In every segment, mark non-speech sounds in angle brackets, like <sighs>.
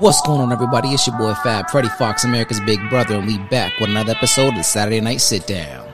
What's going on, everybody? It's your boy Fab, Freddie Fox, America's Big Brother, and we back with another episode of Saturday Night Sit Down.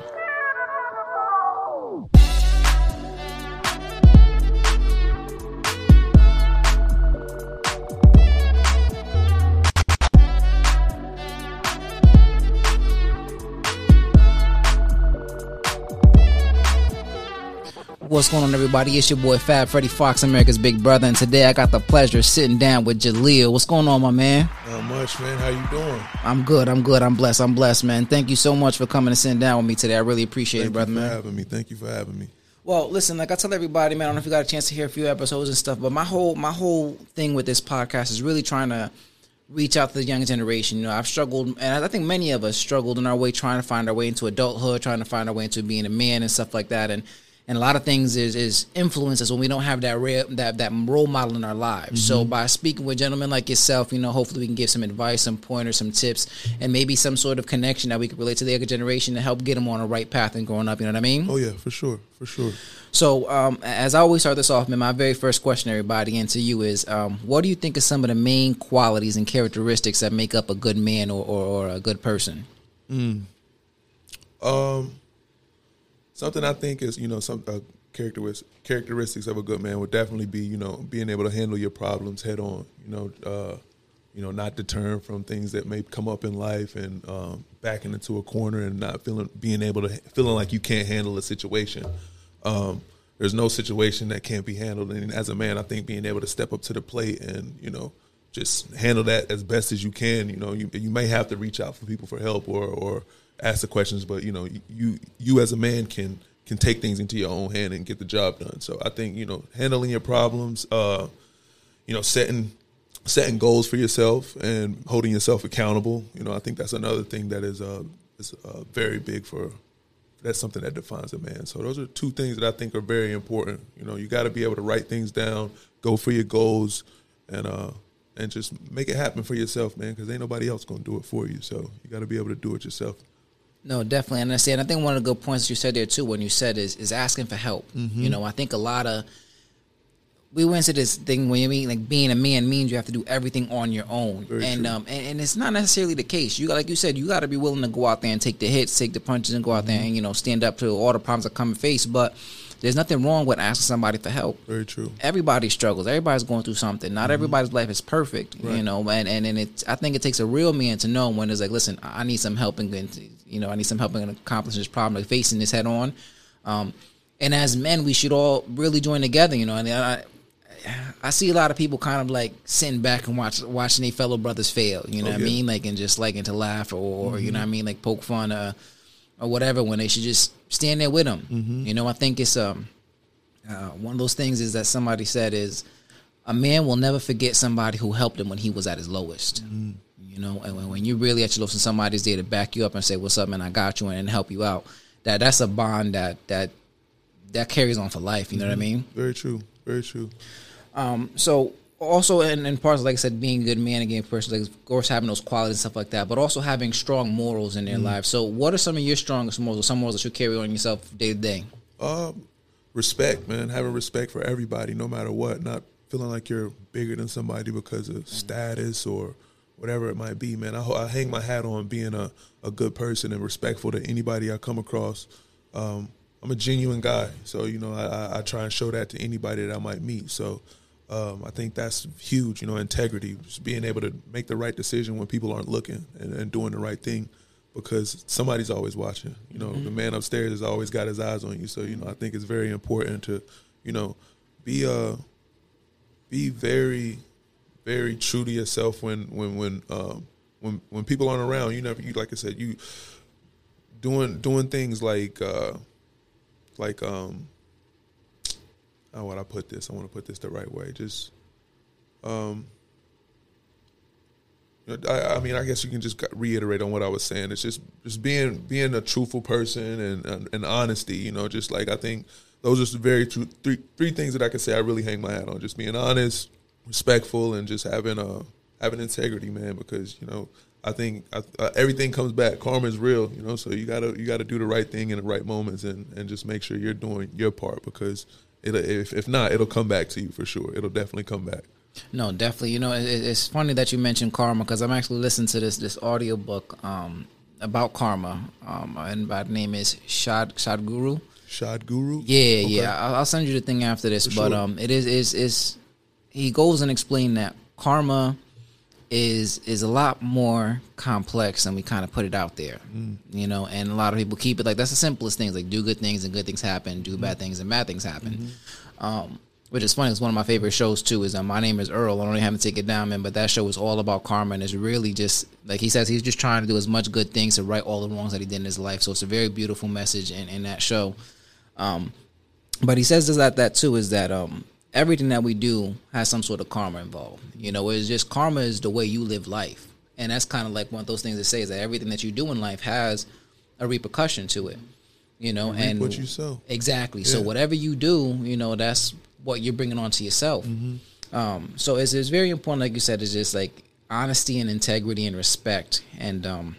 What's going on, everybody? It's your boy Fab, Freddie Fox, America's Big Brother, and today I got the pleasure of sitting down with Jaleel. What's going on, my man? Not much, man. How you doing? I'm good. I'm good. I'm blessed. I'm blessed, man. Thank you so much for coming and sitting down with me today. I really appreciate Thank it, brother, you for man. having me. Thank you for having me. Well, listen, like I tell everybody, man, I don't know if you got a chance to hear a few episodes and stuff, but my whole my whole thing with this podcast is really trying to reach out to the young generation. You know, I've struggled, and I think many of us struggled in our way trying to find our way into adulthood, trying to find our way into being a man and stuff like that, and and a lot of things is is influences when we don't have that real, that that role model in our lives. So by speaking with gentlemen like yourself, you know, hopefully we can give some advice, some pointers, some tips, and maybe some sort of connection that we can relate to the younger generation to help get them on the right path and growing up. You know what I mean? Oh yeah, for sure, for sure. So, um, as I always start this off, man, my very first question, everybody, and to you is, um, what do you think are some of the main qualities and characteristics that make up a good man or, or, or a good person? Um, something I think is you know some uh, characteristics characteristics of a good man would definitely be you know being able to handle your problems head on. You know, uh, you know, not deterring from things that may come up in life and um, backing into a corner and not feeling being able to feeling like you can't handle a situation. Um, there's no situation that can't be handled, and as a man, I think being able to step up to the plate and you know just handle that as best as you can. You know, you you may have to reach out for people for help or or ask the questions, but you know, you you as a man can can take things into your own hand and get the job done. So I think you know handling your problems, uh, you know, setting setting goals for yourself and holding yourself accountable. You know, I think that's another thing that is uh is uh, very big for. That's something that defines a man. So those are two things that I think are very important. You know, you got to be able to write things down, go for your goals, and uh and just make it happen for yourself, man. Because ain't nobody else gonna do it for you. So you got to be able to do it yourself. No, definitely. And I say, and I think one of the good points you said there too, when you said is is asking for help. You know, I think a lot of we went into this thing when you mean like being a man means you have to do everything on your own, Very and um and, and it's not necessarily the case. You got like you said, you got to be willing to go out there and take the hits, take the punches, and go out there and you know stand up to all the problems that come and face. But there's nothing wrong with asking somebody for help. Very true. everybody struggles. Everybody's going through something. Not everybody's life is perfect, you know. And and and it's I think it takes a real man to know when it's like, listen, I need some help and you know, I need some help in accomplishing this problem, like facing this head on. Um, and as men, we should all really join together, you know. And I, I see a lot of people kind of like sitting back and watch watching their fellow brothers fail. You know Oh, what I mean? Like and just liking to laugh or, or you know what I mean, like poke fun uh, or whatever. When they should just stand there with them. You know, I think it's um uh, one of those things is that somebody said is a man will never forget somebody who helped him when he was at his lowest. You know, and when, when you really at your lowest and somebody's there to back you up and say, "What's up, man? I got you," and help you out. That that's a bond that that that carries on for life. You know what I mean? Very true. Very true. Um, So also in, in parts like I said, being a good man and getting person, like of course having those qualities and stuff like that, but also having strong morals in their lives. So what are some of your strongest morals, or some morals that you carry on yourself day to day? Um, respect, man. Having respect for everybody, no matter what. Not feeling like you're bigger than somebody because of status or whatever it might be, man. I, I hang my hat on being a, a good person and respectful to anybody I come across. Um, I'm a genuine guy, so you know I, I, I try and show that to anybody that I might meet. So um, I think that's huge. You know, integrity, just being able to make the right decision when people aren't looking and, and doing the right thing because somebody's always watching. You know, the man upstairs has always got his eyes on you. So you know, I think it's very important to, you know, be uh, be very, very true to yourself when when when um, when when people aren't around. You never, you like I said, you doing doing things like uh, like um, how would I put this? I want to put this the right way. Just um. I, I mean, I guess you can just reiterate on what I was saying. It's just just being being a truthful person and and, and honesty. You know, just like I think those are the very true three three things that I can say I really hang my hat on. Just being honest, respectful, and just having a having integrity, man. Because you know, I think I, uh, everything comes back. Karma is real, you know. So you gotta you gotta do the right thing in the right moments, and and just make sure you're doing your part because it if if not, it'll come back to you for sure. It'll definitely come back. No, definitely. You know, it, it's funny that you mentioned karma because I'm actually listening to this this audio book um, about karma, um, and my name is Shad. Sadhguru. Yeah, yeah. I'll, I'll send you the thing after this, For but sure. um, it is is is he goes and explain that karma is is a lot more complex than we kind of put it out there, Mm. you know. And a lot of people keep it like that's the simplest things, like do good things and good things happen, do Mm-hmm. bad things and bad things happen. Um, which is funny. It's one of my favorite shows too. Is um, my name is Earl. I don't even have to take it down, man. But that show is all about karma, and it's really just like he says, he's just trying to do as much good things to right all the wrongs that he did in his life. So it's a very beautiful message in, in that show. Um, but he says that that too is that um, everything that we do has some sort of karma involved. You know, it's just karma is the way you live life, and that's kind of like one of those things that says that everything that you do in life has a repercussion to it. You know, reap and what you sow. Exactly. So whatever you do, you know, that's what you're bringing onto yourself. Mm-hmm. Um, so it's, it's very important, like you said, it's just like honesty and integrity and respect. And um,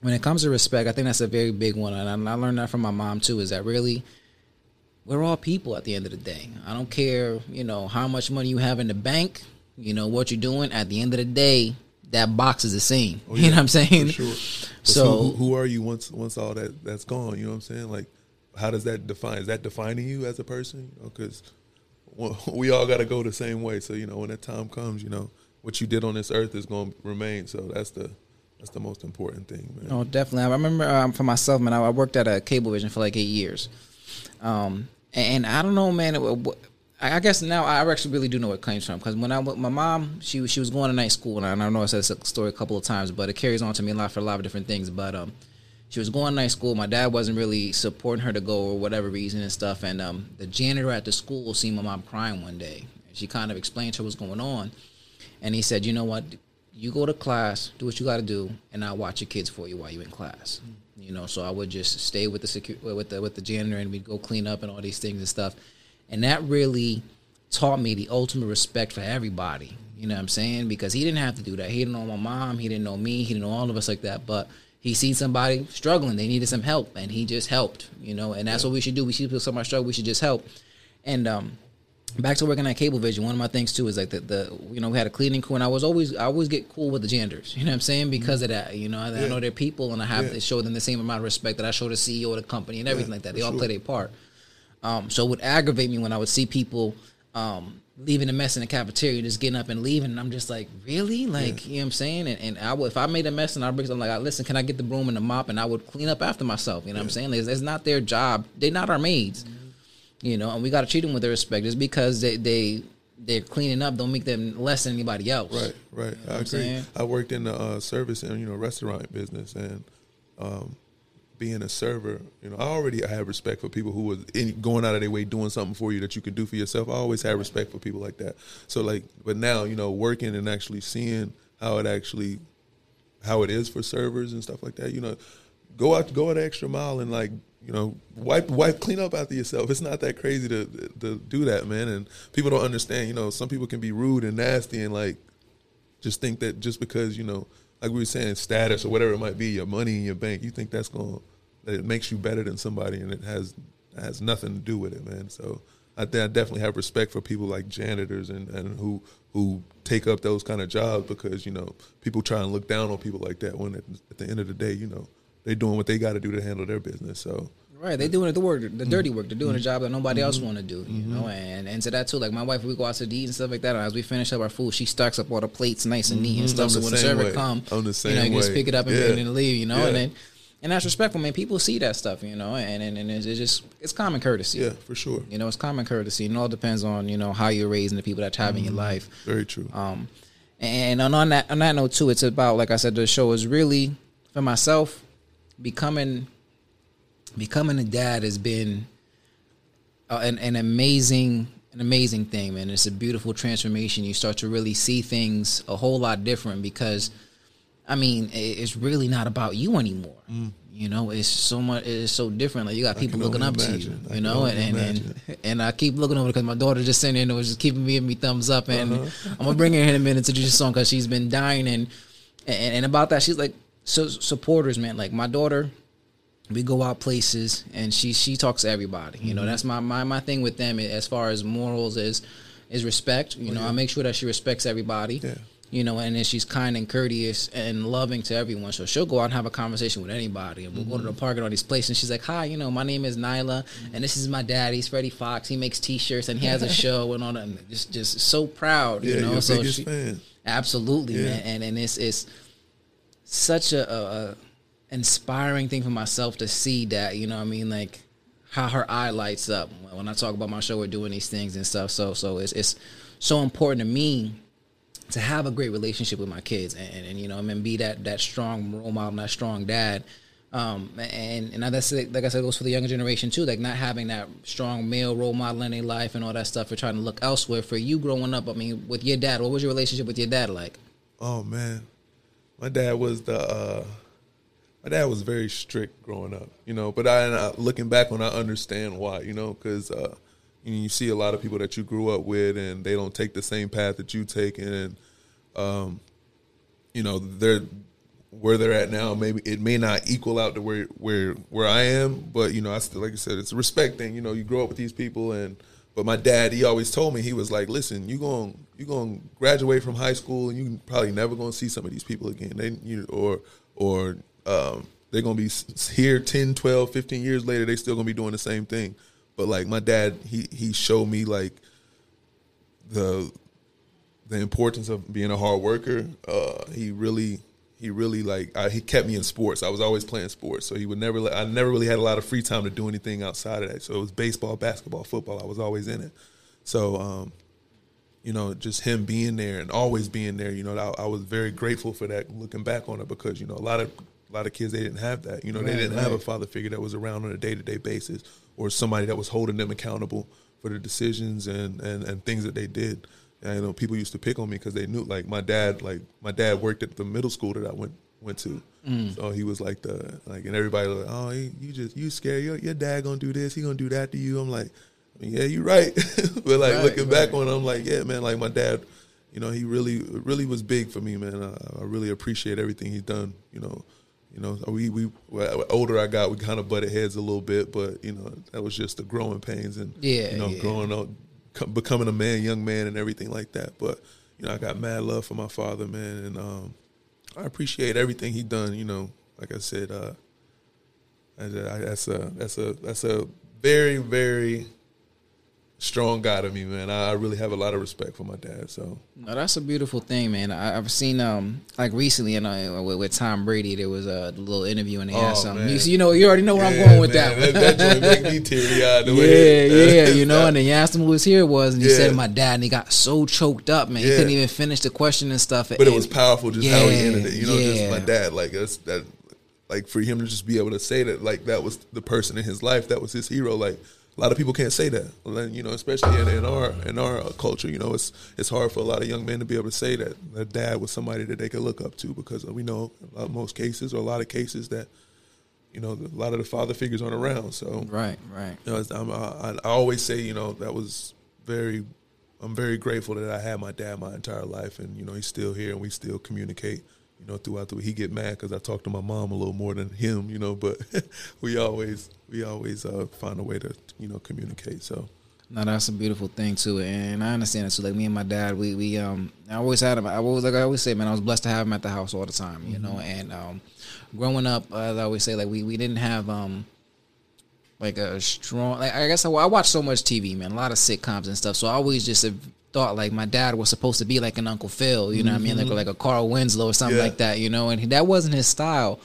when it comes to respect, I think that's a very big one. And I learned that from my mom too. Is that really we're all people at the end of the day. I don't care, you know, how much money you have in the bank, you know, what you're doing. At the end of the day, that box is the same. <laughs> you know what I'm saying? Oh, sure. So, who, who are you once once all that that's gone? You know what I'm saying? Like, how does that define? Is that defining you as a person? Because <laughs> we all got to go the same way. So you know, when that time comes, you know, what you did on this earth is going to remain. So that's the that's the most important thing, man. Oh, definitely. I remember um, for myself, man. I, I worked at a Cablevision for like eight years, um, and, I don't know, man. It, I guess now I actually really do know where it comes from because when I my mom she she was going to night school, and I know I said this story a couple of times, but it carries on to me a lot for a lot of different things. But um, she was going to night school. My dad wasn't really supporting her to go or whatever reason and stuff. And um, the janitor at the school seen my mom crying one day. She kind of explained to her what's going on, and he said, "You know what? You go to class, do what you got to do, and I'll watch your kids for you while you're in class." You know, so I would just stay with the secu- with the with the janitor, and we'd go clean up and all these things and stuff. And that really taught me the ultimate respect for everybody. You know what I'm saying? Because he didn't have to do that. He didn't know my mom. He didn't know me. He didn't know all of us like that. But he seen somebody struggling. They needed some help, and he just helped. You know, and that's what we should do. We see somebody struggle. We should just help. And um, back to working at Cablevision, one of my things too is like the, the you know we had a cleaning crew, and I was always I always get cool with the janitors. You know what I'm saying? Because of that, you know, I, I know they're people, and I have Yeah. to show them the same amount of respect that I show the CEO of the company and everything like that. They all sure. play their part. Um, so it would aggravate me when I would see people um, leaving a mess in the cafeteria, just getting up and leaving, and I'm just like, really, like you know what I'm saying? And, and I would, if I made a mess and I bring, I'm like, listen, can I get the broom and the mop, and I would clean up after myself. You know what I'm saying? It's, it's not their job. They're not our maids. You know, and we got to treat them with their respect. Just because they they they're cleaning up, don't make them less than anybody else. Right, right. I I'm agree. saying? I worked in the uh, service and you know restaurant business, and um, being a server, you know, I already had respect for people who was in, going out of their way doing something for you that you could do for yourself. I always had respect for people like that. So like, but now you know, working and actually seeing how it actually how it is for servers and stuff like that. You know, go out, go an extra mile and like you know wipe wipe clean up after yourself. It's not that crazy to to do that, man. And people don't understand. You know, some people can be rude and nasty and like just think that just because you know, like we were saying, status or whatever it might be, your money in your bank, you think that's going that it makes you better than somebody, and it has has nothing to do with it, man. So I, think I definitely have respect for people like janitors and, and who who take up those kind of jobs because you know people try and look down on people like that when at, at the end of the day, you know, they're doing what they got to do to handle their business. So Right, they're doing the work, the Mm-hmm. dirty work. They're doing a mm-hmm. job that nobody else mm-hmm. want to do, you mm-hmm. know. And and to that too, like my wife, we go out to eat and stuff like that. And as we finish up our food, she stacks up all the plates nice and neat and stuff. So when the server way. come, I'm the you know, you can just pick it up and, Yeah. and leave, you know. Yeah. And then and that's respectful, man. People see that stuff, you know, and and, and it's, it's just it's common courtesy. yeah, for sure, You know, it's common courtesy, and it all depends on you know how you're raising the people that you have in your life. very true. Um, and on, on that on that note too, it's about like I said, the show is really for myself becoming becoming a dad has been uh, an, an amazing an amazing thing, man. It's a beautiful transformation. You start to really see things a whole lot different because, I mean, it's really not about you anymore. You know, it's so much. It's so different. Like you got people looking up imagine. to I you. can You know, and and, and <laughs> and I keep looking over because my daughter just sitting there and was just keeping me giving me thumbs up. And Uh-huh. I'm gonna bring her in a minute to do this song because she's been dying and, and and about that she's like so supporters, man. Like my daughter, we go out places and she she talks to everybody. You know, Mm-hmm. that's my my my thing with them as far as morals is. is respect. You know, I make sure that she respects everybody. Yeah. You know, and then she's kind and courteous and loving to everyone. So she'll go out and have a conversation with anybody. And we'll go to the park and all these places. And she's like, Hi, you know, my name is Nyla and this is my dad. He's Freddie Fox. He makes t shirts and he has a <laughs> show and all that. And just just so proud, Yeah, you know. so she, fan. Absolutely, Yeah. man. And and it's it's such a, a, a inspiring thing for myself to see that, you know I mean, like how her eye lights up when I talk about my show or doing these things and stuff. So so it's it's so important to me to have a great relationship with my kids and, and, and, you know, I mean be that that strong role model, that strong dad. Um, and and that's like I said, it goes for the younger generation too. Like not having that strong male role model in their life and all that stuff. For trying to look elsewhere. For you growing up, I mean, with your dad, what was your relationship with your dad like? Oh man, my dad was the. Uh, my dad was very strict growing up, you know. But I, I looking back when I understand why, you know, because uh, you, know, you see a lot of people that you grew up with, and they don't take the same path that you take, and um, you know, they're where they're at now. Maybe it may not equal out to where where where I am, but you know, I still like I said, it's a respect thing. You know, you grow up with these people, and but my dad, he always told me he was like, listen, you going you to graduate from high school, and you probably never going to see some of these people again. They you or or um, they're going to be here 10, 12, 15 years later. They still going to be doing the same thing. But like my dad, he he showed me like the the importance of being a hard worker. Uh, he really, he really like I, he kept me in sports. I was always playing sports, so he would never. Let, I never really had a lot of free time to do anything outside of that. So it was baseball, basketball, football. I was always in it. So, um, you know, just him being there and always being there. You know, I, I was very grateful for that. Looking back on it, because you know, a lot of a lot of kids they didn't have that. You know, they didn't have a father figure that was around on a day to day basis, or somebody that was holding them accountable for the decisions and and, and things that they did. And, you know, people used to pick on me because they knew, like my dad, like my dad worked at the middle school that I went went to, mm. so he was like the like, and everybody was like, oh, you just you scared your your dad gonna do this, he gonna do that to you. I'm like, yeah, you're right, <laughs> but like Right, looking back on, it, I'm like, yeah, man, like my dad, you know, he really really was big for me, man. I, I really appreciate everything he's done, you know. You know, we we older I got, we kind of butted heads a little bit, but you know that was just the growing pains and Yeah, you know yeah. growing up, becoming a man, young man, and everything like that. But you know, I got mad love for my father, man, and um, I appreciate everything he done. You know, like I said, uh, I- I- that's a that's a that's a very very strong guy to me, man. I, I really have a lot of respect for my dad. So No, that's a beautiful thing, man. I, I've seen um like recently, you know, with, with Tom Brady, there was a little interview and they Oh, asked something. You, you know, you already know where I'm going with man, that. That, that joint make me <laughs> teary eyed. yeah, yeah, you <laughs> know, and then you asked him who his hero was, and he Yeah. said my dad, and he got so choked up, man, he Yeah. couldn't even finish the question and stuff. but it was powerful just how he Yeah, ended it. You know, just my dad, like that's that, like for him to just be able to say that, like that was the person in his life, that was his hero. Like a lot of people can't say that, you know, especially in, in our in our culture. You know, it's it's hard for a lot of young men to be able to say that their dad was somebody that they could look up to because we know most cases or a lot of cases that you know a lot of the father figures aren't around. So Right, right. you know, I, I always say, you know, that was very, I'm very grateful that I had my dad my entire life, and you know, he's still here, and we still communicate. You know, throughout the he get mad because I talk to my mom a little more than him. You know, but <laughs> we always we always uh, find a way to you know communicate. So No, that's a beautiful thing too, and I understand it too. Like me and my dad, we we um, I always had him. I always like I always say, man, I was blessed to have him at the house all the time, you know. And um, growing up, as I always say, like we we didn't have um, like a strong. Like I guess I, I watched so much TV, man, a lot of sitcoms and stuff. So I always just thought like my dad was supposed to be like an Uncle Phil, you know what I mean, like like a Carl Winslow or something Yeah. like that, you know. And he, that wasn't his style.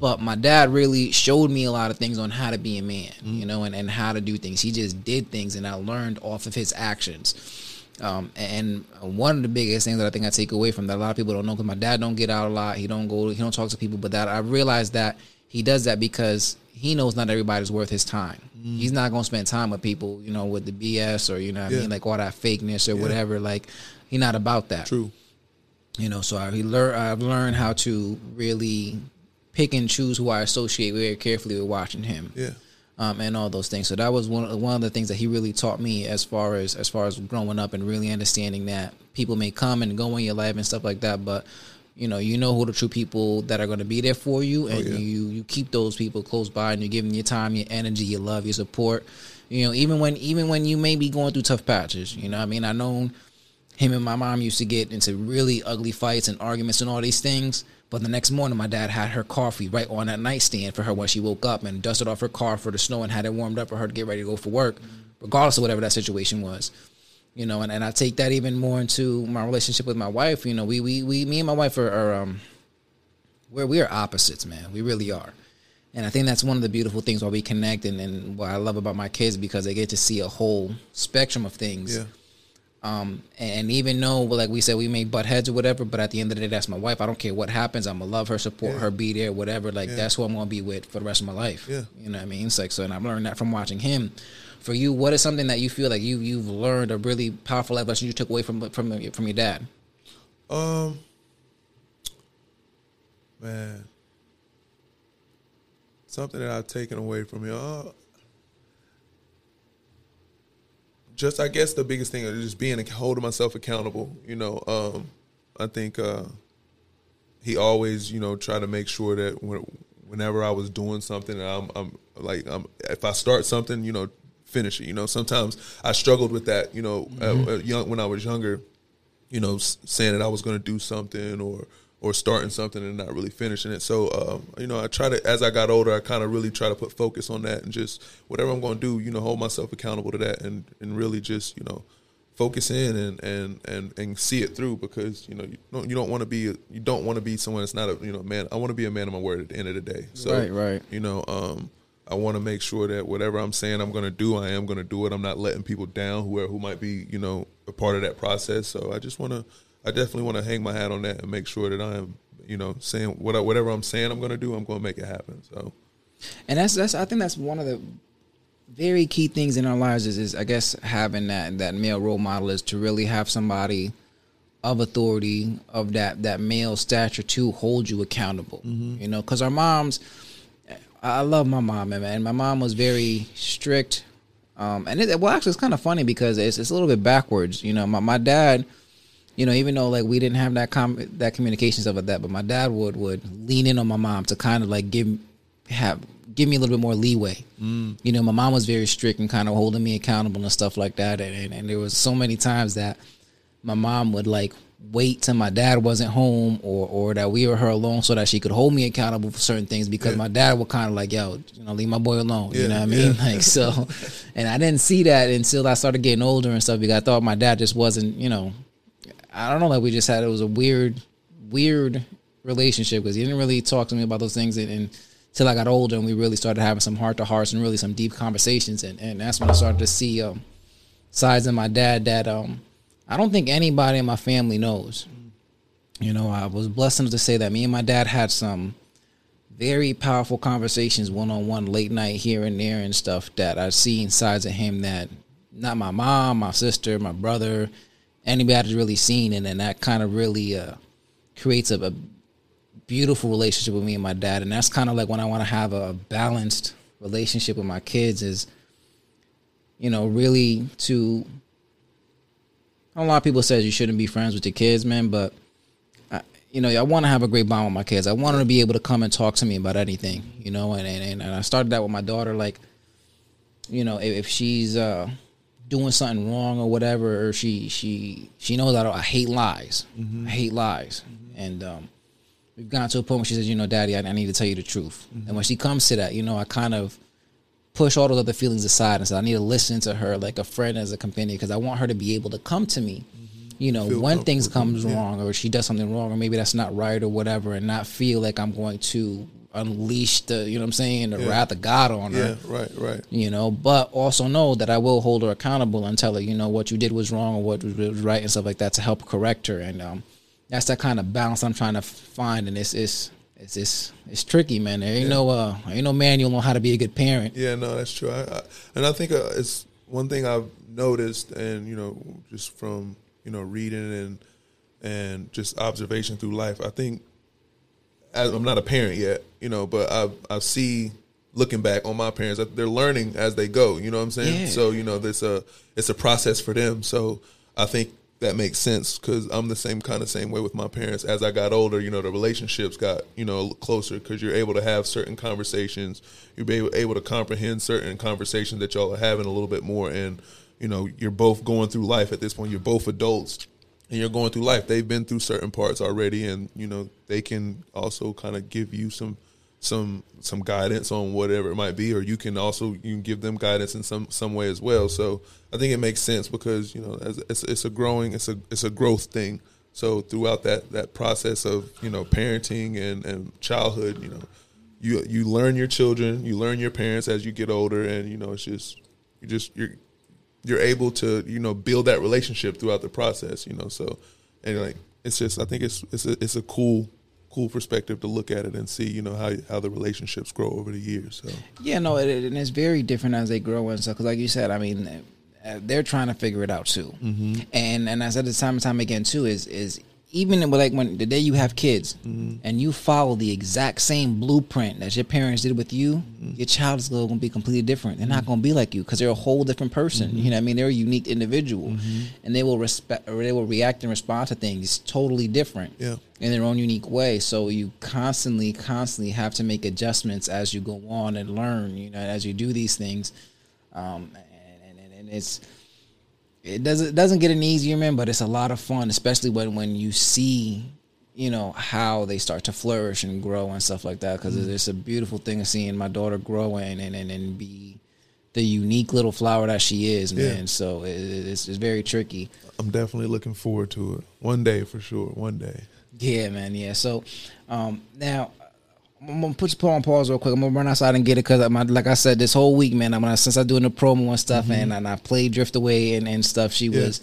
But my dad really showed me a lot of things on how to be a man, you know, and, and how to do things. He just did things, and I learned off of his actions. Um, and one of the biggest things that I think I take away from that a lot of people don't know because my dad don't get out a lot. He don't go. He don't talk to people. But that I realized that he does that because he knows not everybody's worth his time. He's not gonna spend time with people, you know, with the BS or you know, what I mean, like all that fakeness or whatever. Like he's not about that true. you know so i learn i've learned how to really pick and choose who i associate very carefully with watching him Yeah. um, and all those things so that was one of, one of the things that he really taught me as far as as far as growing up and really understanding that people may come and go in your life and stuff like that but you know you know who the true people that are going to be there for you oh, and yeah. you you keep those people close by and you're giving your time your energy your love your support You know, even when even when you may be going through tough patches, you know, what I mean, I know him and my mom used to get into really ugly fights and arguments and all these things. But the next morning, my dad had her coffee right on that nightstand for her when she woke up and dusted off her car for the snow and had it warmed up for her to get ready to go for work, regardless of whatever that situation was. You know, and, and I take that even more into my relationship with my wife. You know, we we, we me and my wife are, are um, we're we are opposites, man. We really are. And I think that's one of the beautiful things why we connect and, and what I love about my kids because they get to see a whole spectrum of things. Yeah. Um, and even though, like we said, we may butt heads or whatever, but at the end of the day, that's my wife. I don't care what happens. I'm gonna love her, support Yeah. her, be there, whatever. Like Yeah. that's who I'm gonna be with for the rest of my life. Yeah. You know what I mean? It's like so, and I've learned that from watching him. For you, what is something that you feel like you you've learned a really powerful life lesson you took away from from from your dad? Um, man, something that I've taken away from you. Uh, just I guess the biggest thing is just being holding myself accountable. You know, um, I think uh, he always, you know, try to make sure that when, whenever I was doing something, I'm, I'm like, I'm, if I start something, you know, finish it. You know, sometimes I struggled with that. You know, at young when I was younger you know, s- saying that I was going to do something or or starting something and not really finishing it. So, um, you know, I try to as I got older, I kind of really try to put focus on that and just whatever I'm going to do, you know, hold myself accountable to that and and really just you know focus in and and and and see it through because you know you don't you don't want to be you don't want to be someone that's not a you know man. I want to be a man of my word at the end of the day. So, Right, right. You know, um, I want to make sure that whatever I'm saying I'm going to do, I am going to do it. I'm not letting people down who are, who might be, you know, a part of that process. So I just want to, I definitely want to hang my hat on that and make sure that I am, you know, saying what I- whatever I'm saying I'm going to do, I'm going to make it happen. So And that's that's I think that's one of the very key things in our lives is, is I guess having that that male role model is to really have somebody of authority of that that male stature to hold you accountable. Mm-hmm. You know, because our moms, I love my mom, man. And my mom was very strict. Um, and it, well, actually, it's kind of funny because it's, it's a little bit backwards. You know, my, my dad, you know, even though like we didn't have that com- that communication stuff like that, but my dad would would lean in on my mom to kind of like give have give me a little bit more leeway. Mm. You know, my mom was very strict and kind of holding me accountable and stuff like that. And, and, and there was so many times that my mom would like wait till my dad wasn't home or or that we were her alone so that she could hold me accountable for certain things because Yeah. my dad would kind of like yo you know leave my boy alone you know what I mean yeah. <laughs> like so and I didn't see that until I started getting older and stuff because I thought my dad just wasn't you know I don't know like we just had it was a weird weird relationship because he didn't really talk to me about those things and, and until I got older and we really started having some heart to hearts and really some deep conversations and, and that's when I started to see um, sides of my dad that um I don't think anybody in my family knows. You know, I was blessed enough to say that me and my dad had some very powerful conversations one on one late night here and there and stuff that I've seen sides of him that not my mom, my sister, my brother, anybody anybody's really seen and then that kind of really uh creates a, a beautiful relationship with me and my dad and that's kind of like when I want to have a balanced relationship with my kids is you know really to a lot of people says you shouldn't be friends with your kids, man, but I, you know, I want to have a great bond with my kids. I want them to be able to come and talk to me about anything, you know, and and, and I started that with my daughter, like, you know, if, if she's uh, doing something wrong or whatever, or she she she knows that I hate lies, I hate lies, and um, we've gotten to a point where she says, you know, Daddy, I, I need to tell you the truth, and when she comes to that, you know, I kind of push all those other feelings aside and say I need to listen to her like a friend as a companion because I want her to be able to come to me, you know, Feel when things comes yeah. wrong or she does something wrong or maybe that's not right or whatever, and not feel like I'm going to unleash the you know what I'm saying the Yeah. wrath of God on her. yeah, right, right. You know, but also know that I will hold her accountable and tell her, you know, what you did was wrong or what was was right and stuff like that to help correct her. And um, that's that kind of balance I'm trying to find, and it's it's it's it's, it's tricky, man. There ain't no uh, ain't no manual on how to be a good parent. Yeah, no, that's true. I, I, and I think uh, it's one thing I've noticed, and you know, just from you know reading and and just observation through life. I think as, I'm not a parent yet, you know, but I I see looking back on my parents they're learning as they go. You know what I'm saying? Yeah. So you know, there's a it's a process for them. So I think that makes sense because I'm the same kind of same way with my parents. As I got older, you know, the relationships got you know closer because you're able to have certain conversations. You're able, able to comprehend certain conversations that y'all are having a little bit more, and you know, you're both going through life at this point. You're both adults, and you're going through life. They've been through certain parts already, and you know, they can also kind of give you some some some guidance on whatever it might be, or you can also you can give them guidance in some some way as well. So I think it makes sense because you know it's, it's a growing it's a it's a growth thing. So throughout that that process of you know parenting and and childhood, you know you you learn your children, you learn your parents as you get older, and you know it's just you just you're you're able to you know build that relationship throughout the process. You know, so and like it's just I think it's it's a, it's a cool cool perspective to look at it and see, you know, how how the relationships grow over the years. So yeah, no, it, and it's very different as they grow and stuff. Because like you said, I mean, uh, they're trying to figure it out too. Mm-hmm. And and I said the time and time again too is is even like when the day you have kids mm-hmm. and you follow the exact same blueprint that your parents did with you, mm-hmm. your child is going to be completely different. They're not mm-hmm. going to be like you because they're a whole different person. Mm-hmm. You know, what I mean, they're a unique individual, mm-hmm. and they will respect or they will react and respond to things totally different. Yeah. In their own unique way, so you constantly, constantly have to make adjustments as you go on and learn. You know, as you do these things, um, and, and, and it's it doesn't it doesn't get any easier, man. But it's a lot of fun, especially when when you see you know how they start to flourish and grow and stuff like that. Because mm-hmm. it's a beautiful thing of seeing my daughter grow and and and, and be the unique little flower that she is, man. Yeah. So it, it's it's very tricky. I'm definitely looking forward to it. One day for sure. One day. Yeah, man. Yeah. So um, now I'm gonna put put on pause real quick. I'm gonna run outside and get it because like I said, this whole week, man, I'm gonna since I doing the promo and stuff, mm-hmm. and, and I played Drift Away and, and stuff. She yeah. was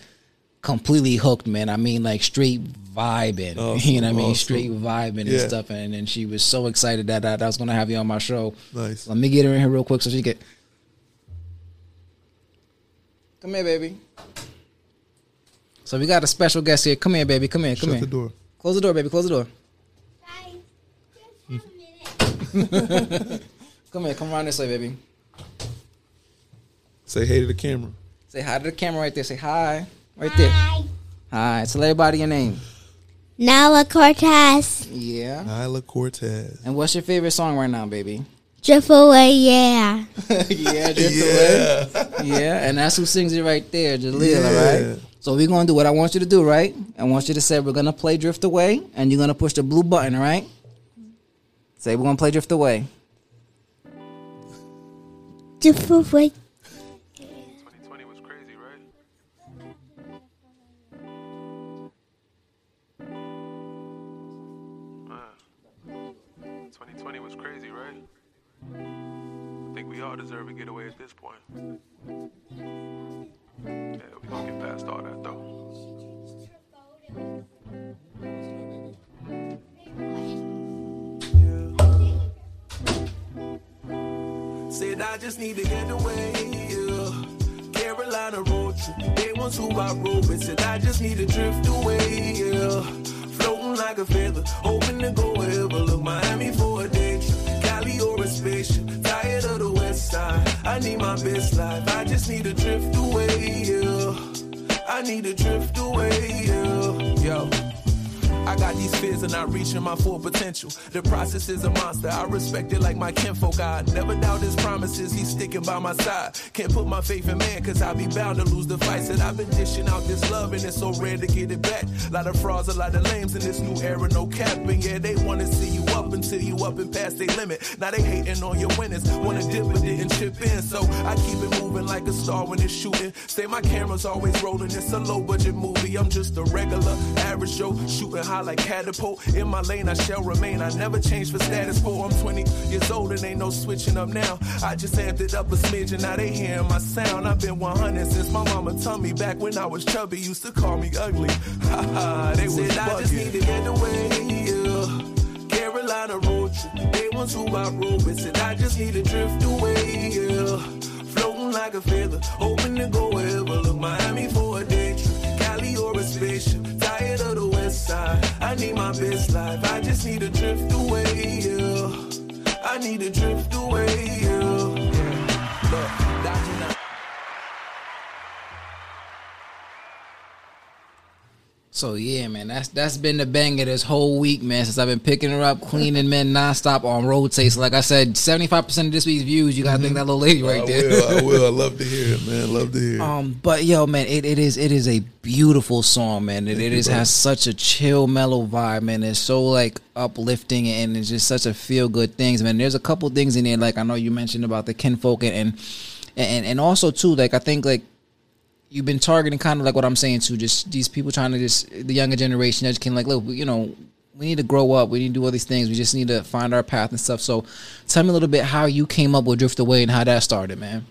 completely hooked, man. I mean, like straight vibing. Awesome, <laughs> you know what I mean? Straight vibing yeah. and stuff. And, and she was so excited that I, that I was gonna have you on my show. Nice. Let me get her in here real quick so she get. Come here, baby. So we got a special guest here. Come here, baby. Come here. Come Shut here. the door. Close the door, baby. Close the door. <laughs> come here, come around this way, baby. Say hey to the camera. Say hi to the camera right there. Say hi. Right hi. there. Hi. Hi. Tell everybody your name. Nyla Cortez. Yeah. Nyla Cortez. And what's your favorite song right now, baby? Drift Away, yeah. <laughs> yeah, Drift yeah. Away. Yeah, and that's who sings it right there, Jalila, yeah. right? So we're gonna do what I want you to do, right? I want you to say we're gonna play Drift Away, and you're gonna push the blue button, right? Say we're gonna play Drift Away. Drift Away. 2020 was crazy, right? 2020 was crazy, right? I think we all deserve a getaway at this point. Yeah, we gonna get past all that though. Said I just need to get away. Yeah. Carolina road trip. They ones who I rode with. Said I just need to drift away. Yeah. Floating like a feather, hoping to go wherever. Look, Miami for a day trip. Cali or a spaceship. Tired of the west side. I need my best life. I just need to drift away. Yeah. I need to drift away. Yeah. Yo. I got these fears of not reaching my full potential. The process is a monster. I respect it like my kinfolk. I never doubt his promises. He's sticking by my side. Can't put my faith in man, cause I'll be bound to lose the fights that I've been dishing out this love, and it's so rare to get it back. A lot of frauds, a lot of lames in this new era, no cap. And yeah, they wanna see you up until you up and past their limit. Now they hating on your winners. Wanna dip but didn't chip in. So I keep it moving like a star when it's shooting. Say my camera's always rolling. It's a low budget movie. I'm just a regular, average Joe shooting high like catapult. In my lane, I shall remain. I never change for status quo. I'm 20 years old and ain't no switching up now. I just amped it up a smidge and now they hearing my sound. I've been 100 since my mama told me back when I was chubby. Used to call me ugly. <laughs> Ha ha, they Said was I just need to get away. Yeah. Carolina road trip. They ones who I roll with. Said I just need to drift away. Yeah. Floating like a feather, hoping to go wherever. Look, Miami for a day trip. Cali or a spaceship tired of the side. I need my best life. I just need to drift away. Yeah. I need to drift away. Yeah. So yeah, man, that's that's been the banger this whole week, man. Since I've been picking her up, cleaning men nonstop on rotate. So like I said, seventy five percent of this week's views, you gotta thank that little lady right I there. will. I will. I <laughs> love to hear it, man. Love to hear. it. Um, but yo, man, it, it is it is a beautiful song, man. It, it you, has such a chill, mellow vibe, man. It's so like uplifting and it's just such a feel good things, man. There's a couple things in there, like I know you mentioned about the kinfolk and and and, and also too, like I think like you've been targeting kind of like what I'm saying to just these people trying to just the younger generation can like, look, you know, we need to grow up. We need to do all these things. We just need to find our path and stuff. So, tell me a little bit how you came up with Drift Away and how that started, man.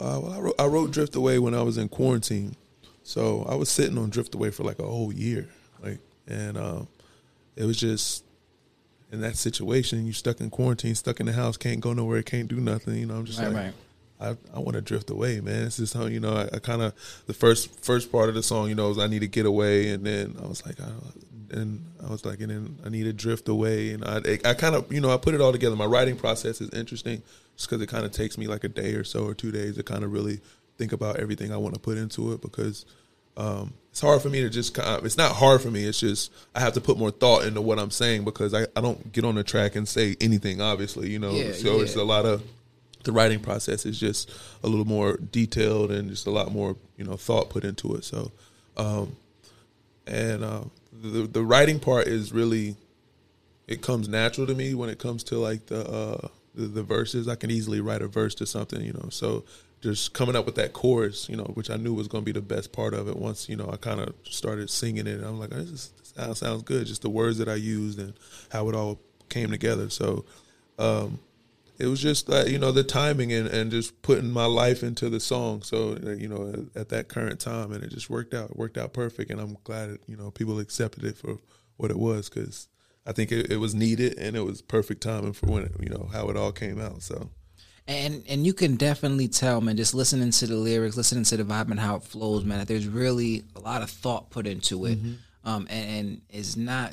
Uh, well, I wrote, I wrote Drift Away when I was in quarantine, so I was sitting on Drift Away for like a whole year, like, and um, it was just in that situation. you're stuck in quarantine, stuck in the house, can't go nowhere, can't do nothing. You know, I'm just Right, like, right. I, I want to drift away, man. It's just how you know. I, I kind of the first first part of the song, you know, was I need to get away, and then I was like, I, and I was like, and then I need to drift away, and I I kind of you know I put it all together. My writing process is interesting, just because it kind of takes me like a day or so or two days to kind of really think about everything I want to put into it because. Um, it's hard for me to just kind of, it's not hard for me. It's just I have to put more thought into what I'm saying because I, I don't get on the track and say anything, obviously, you know. Yeah, so it's a lot of the writing process is just a little more detailed and just a lot more you know thought put into it. So, um, and uh, the the writing part is really it comes natural to me when it comes to like the uh, the, the verses. I can easily write a verse to something, you know. So just coming up with that chorus, you know, which I knew was going to be the best part of it. Once you know, I kind of started singing it. I'm like, this, is, this sounds sounds good. Just the words that I used and how it all came together. So. Um, it was just uh, you know the timing and, and just putting my life into the song so uh, you know at that current time and it just worked out it worked out perfect and i'm glad that, you know people accepted it for what it was because i think it, it was needed and it was perfect timing for when it, you know how it all came out so And and you can definitely tell, man, just listening to the lyrics, listening to the vibe and how it flows, man, that there's really a lot of thought put into it. Um, and, and it's not.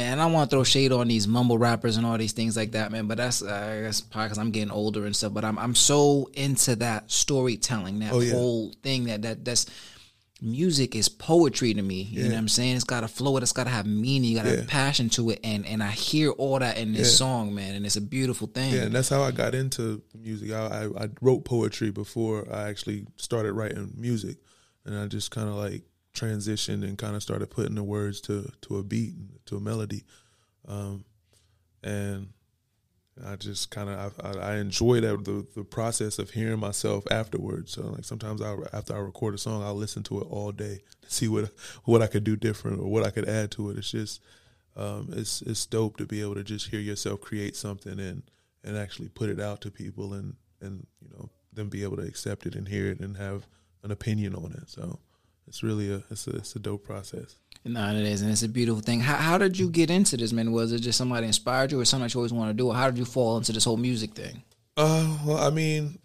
And I don't want to throw shade on these mumble rappers and all these things like that, man. But that's uh, I guess probably because I'm getting older and stuff. But I'm I'm so into that storytelling, that Oh, yeah. whole thing that that that's music is poetry to me. You know what I'm saying? It's got to flow. It's got to have meaning. You got to Yeah. have passion to it. And and I hear all that in this Yeah. song, man. And it's a beautiful thing. yeah and that's how i got into music i, I, I wrote poetry before i actually started writing music and i just kind of like transitioned and kind of started putting the words to to a beat to a melody um, and I just kind of I, I enjoy that the the process of hearing myself afterwards. So like sometimes I after I record a song, I'll listen to it all day to see what what I could do different or what I could add to it. It's just um, it's it's dope to be able to just hear yourself create something and and actually put it out to people and and you know them be able to accept it and hear it and have an opinion on it. So it's really a it's a it's a dope process. No, it is, and it's a beautiful thing. How, how did you get into this, man? Was it just somebody inspired you, or something that you always want to do? Or how did you fall into this whole music thing? Uh, well, I mean,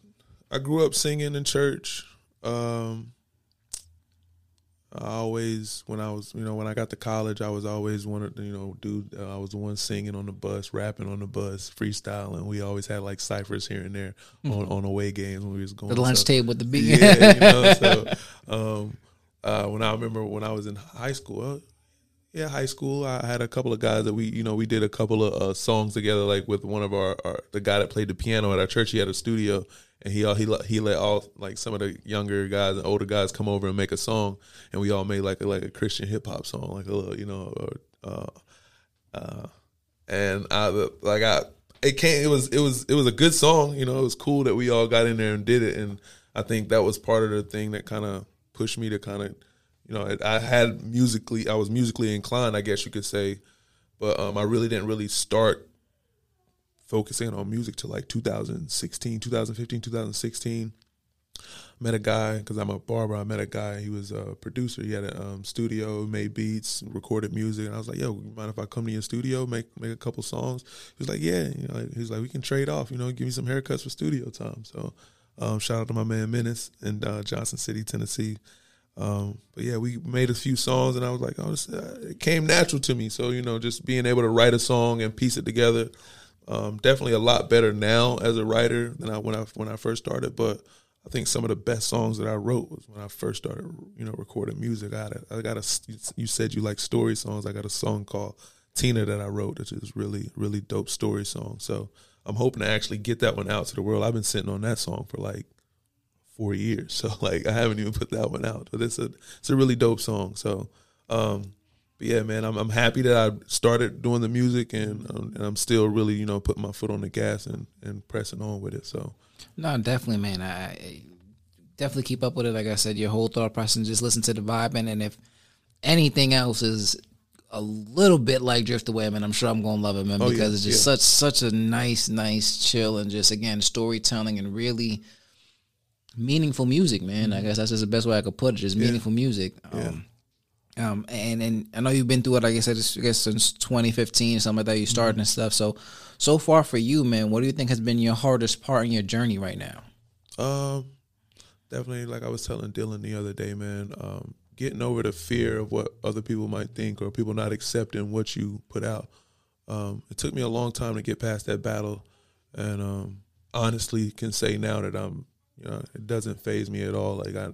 I grew up singing in church. Um, I always, when I was, you know, when I got to college, I was always wanted to, you know, do. Uh, I was the one singing on the bus, rapping on the bus, freestyling. We always had like ciphers here and there on, on away games when we was going. The lunch so- table with the beat. yeah, you know. <laughs> So, um, uh, when I remember when I was in high school, uh, yeah, high school, I had a couple of guys that we, you know, we did a couple of uh, songs together. Like with one of our, our, the guy that played the piano at our church. He had a studio, and he all he let- he let all like some of the younger guys and older guys come over and make a song, and we all made like a, like a Christian hip hop song, like a little, you know, uh, uh, and I like I it came it was it was it was a good song you know it was cool that we all got in there and did it and I think that was part of the thing that kind of pushed me to kind of you know I had musically I was musically inclined I guess you could say but um, I really didn't really start focusing on music till like 2016 2015 2016 met a guy because I'm a barber. I met a guy. He was a producer. He had a um, studio, made beats, recorded music. And I was like, "Yo, mind if I come to your studio, make make a couple songs?" He was like, "Yeah." You know, he was like, "We can trade off. You know, give me some haircuts for studio time." So, um, shout out to my man Menace in uh, Johnson City, Tennessee. Um, but yeah, we made a few songs, and I was like, "Oh, this, uh, it came natural to me." So you know, just being able to write a song and piece it together. Um, definitely a lot better now as a writer than I when I when I first started, but I think some of the best songs that I wrote was when I first started, you know, recording music. I got a, I got a. You said you like story songs. I got a song called Tina that I wrote, which is really, really dope story song. So I'm hoping to actually get that one out to the world. I've been sitting on that song for like four years, <laughs> so like I haven't even put that one out. But it's a, it's a really dope song. So, um, but yeah, man, I'm I'm happy that I started doing the music and um, and I'm still really, you know, putting my foot on the gas and and pressing on with it. So. No, definitely, man. I, I definitely keep up with it. Like I said, your whole thought process. and Just listen to the vibe, and, and if anything else is a little bit like Drift Away, man, I'm sure I'm gonna love it, man, Oh, because yeah, it's just yeah. such such a nice, nice chill and just again storytelling and really meaningful music, man. I guess that's just the best way I could put it. Just meaningful music. Mm-hmm. Yeah. Um, um, and and I know you've been through it. Like I said, I guess since 2015, something like that. You started Mm-hmm. and stuff. So so far for you, man, what do you think has been your hardest part in your journey right now? Um, definitely, like I was telling Dylan the other day, man, um, getting over the fear of what other people might think or people not accepting what you put out. Um, it took me a long time to get past that battle, and um, honestly, can say now that I'm, you know, it doesn't phase me at all. Like I,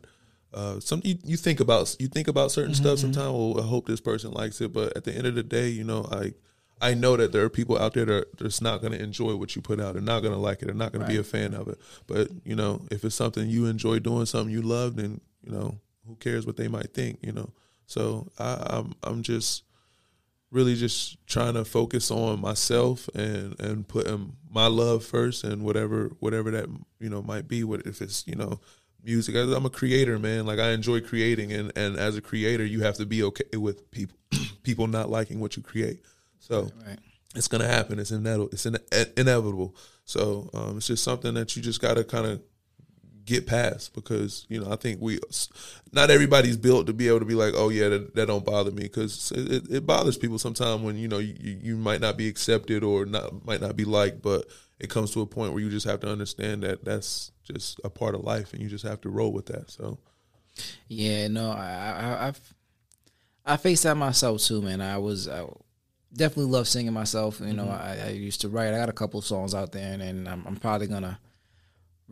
uh, some you, you think about you think about certain stuff sometimes. Well, I hope this person likes it, but at the end of the day, you know, I. I know that there are people out there that are just not going to enjoy what you put out. They're not going to like it. They're not going to be a fan of it. But you know, if it's something you enjoy doing, something you love, then you know, who cares what they might think? You know. So I, I'm I'm just really just trying to focus on myself and and putting my love first and whatever whatever that you know might be. What if it's you know music? I'm a creator, man. Like I enjoy creating, and and as a creator, you have to be okay with people <clears throat> people not liking what you create. So Right. it's gonna happen. It's inevitable. It's ine- inevitable. So um, it's just something that you just gotta kind of get past because you know I think we not everybody's built to be able to be like oh yeah that, that don't bother me because it, it, bothers people sometimes when you know you, you might not be accepted or not might not be liked but it comes to a point where you just have to understand that that's just a part of life and you just have to roll with that so Yeah, no, I, I I've I faced that myself too, man. I was I definitely love singing myself. You know, mm-hmm. I, I used to write. I got a couple of songs out there, and, and I'm, I'm probably gonna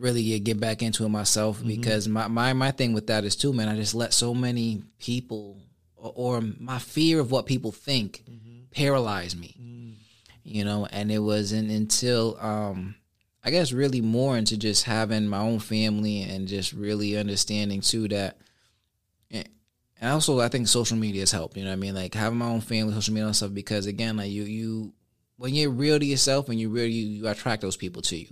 really get, get back into it myself mm-hmm. because my, my my thing with that is too, man. I just let so many people or, or my fear of what people think mm-hmm. paralyze me. Mm. You know, and it wasn't until um I guess really more into just having my own family and just really understanding too that and also I think social media has helped, you know what I mean? Like having my own family, social media and stuff because again, like you you when you're real to yourself and you're real you, you attract those people to you.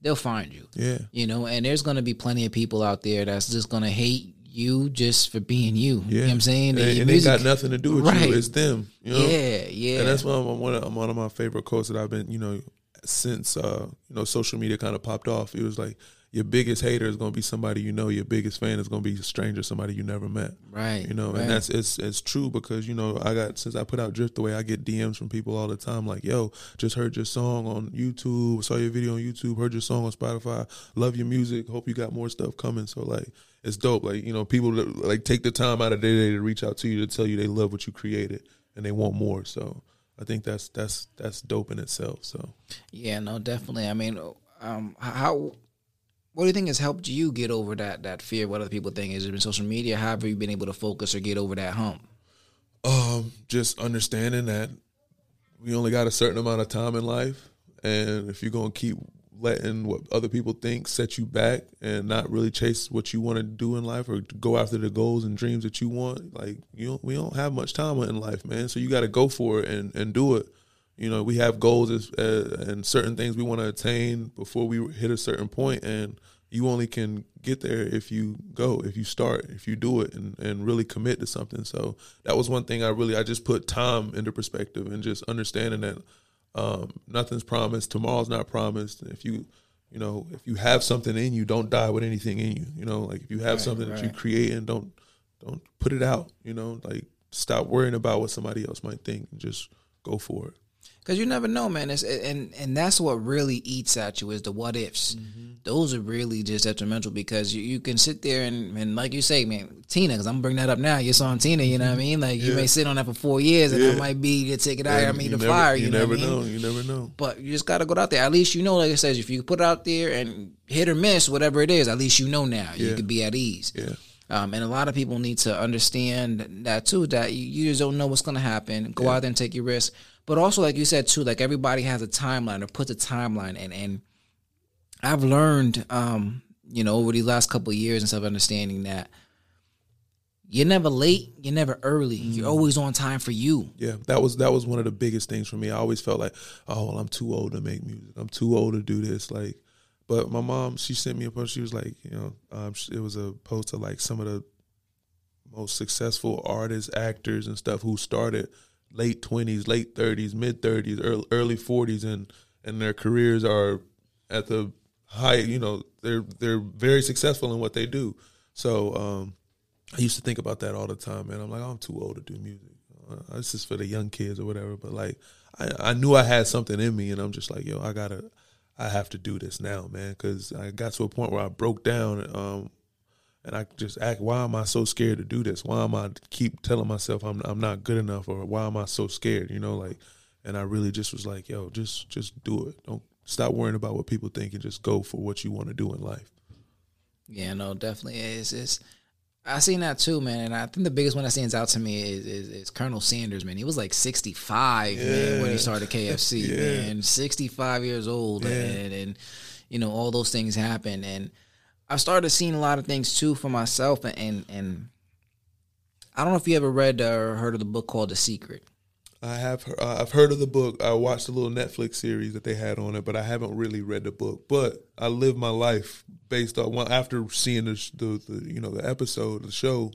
They'll find you. yeah You know, and there's gonna be plenty of people out there that's just gonna hate you just for being you. You know what I'm saying? and, and music- got nothing to do with Right. you it's them you know Yeah, yeah. And that's one of, one of one of my favorite quotes that I've been, you know, since uh, you know social media kind of popped off. It was like your biggest hater is going to be somebody you know. Your biggest fan is going to be a stranger, somebody you never met. right. You know, right. and that's it's it's true because you know I got since I put out Drift Away, I get DMs from people all the time like, "Yo, just heard your song on YouTube, saw your video on YouTube, heard your song on Spotify, love your music, hope you got more stuff coming." So like, it's dope. Like you know, people that, like take the time out of their day to reach out to you to tell you they love what you created and they want more. So I think that's that's that's dope in itself. So Yeah, no, definitely. I mean, um, how? What do you think has helped you get over that that fear? What other people think? Is it been social media? How have you been able to focus or get over that hump? Um, just understanding that we only got a certain amount of time in life, and if you're gonna keep letting what other people think set you back and not really chase what you want to do in life or go after the goals and dreams that you want, like you don't, we don't have much time in life, man. So you got to go for it and and do it. You know, we have goals as, uh, and certain things we want to attain before we hit a certain point, and you only can get there if you go, if you start, if you do it, and, and really commit to something. So that was one thing I really I just put time into perspective and just understanding that um, nothing's promised, tomorrow's not promised. If you you know if you have something in you, don't die with anything in you. You know, like if you have Right, something that you create and don't don't put it out. You know, like stop worrying about what somebody else might think and just go for it. Because you never know, man. It's, and and that's what really eats at you is the what ifs. Mm-hmm. Those are really just detrimental because you, you can sit there and, and like you say, man, Tina, because I'm gonna bring that up now. You're on Tina, you know what I mean? Like you may sit on that for four years and Yeah. that might be to take it out. I mean, the never, fire. You, You, never what I mean? know. You never know. But you just got to go out there. At least you know, like I says, if you put it out there and hit or miss, whatever it is, at least you know now. You could be at ease. Yeah. Um, and a lot of people need to understand that too. That you, you just don't know what's going to happen. Go out there and take your risk. But also, like you said too, like everybody has a timeline or puts a timeline, and and I've learned, um, you know, over these last couple of years and stuff, understanding that you're never late, you're never early, you're always on time for you. Yeah, that was that was one of the biggest things for me. I always felt like, oh, well, I'm too old to make music. I'm too old to do this. Like, but my mom, she sent me a post. She was like, you know, um, it was a post of like some of the most successful artists, actors, and stuff who started late twenties, late thirties, mid thirties, early early forties, and and their careers are at the high. You know, they're they're very successful in what they do. So um, I used to think about that all the time, man. I'm like, I'm too old to do music. Uh, this is for the young kids or whatever. But like, I, I knew I had something in me, and I'm just like, yo, I gotta, I have to do this now, man, because I got to a point where I broke down, um, and I just act, why am I so scared to do this? Why am I keep telling myself I'm I'm not good enough, or why am I so scared? You know, like, and I really just was like, yo, just just do it. Don't stop worrying about what people think, and just go for what you want to do in life. Yeah, no, definitely is. It's I seen that too, man. And I think the biggest one that stands out to me is, is, is Colonel Sanders, man. He was like 65, man, when he started KFC, <laughs> Yeah. man. 65 years old. Yeah. And, and, you know, all those things happen. And I started seeing a lot of things too for myself. And, and, and I don't know if you ever read or heard of the book called The Secret. I have uh, I've heard of the book. I watched a little Netflix series that they had on it, but I haven't really read the book. But I live my life based on well, after seeing the, the the you know the episode, the show.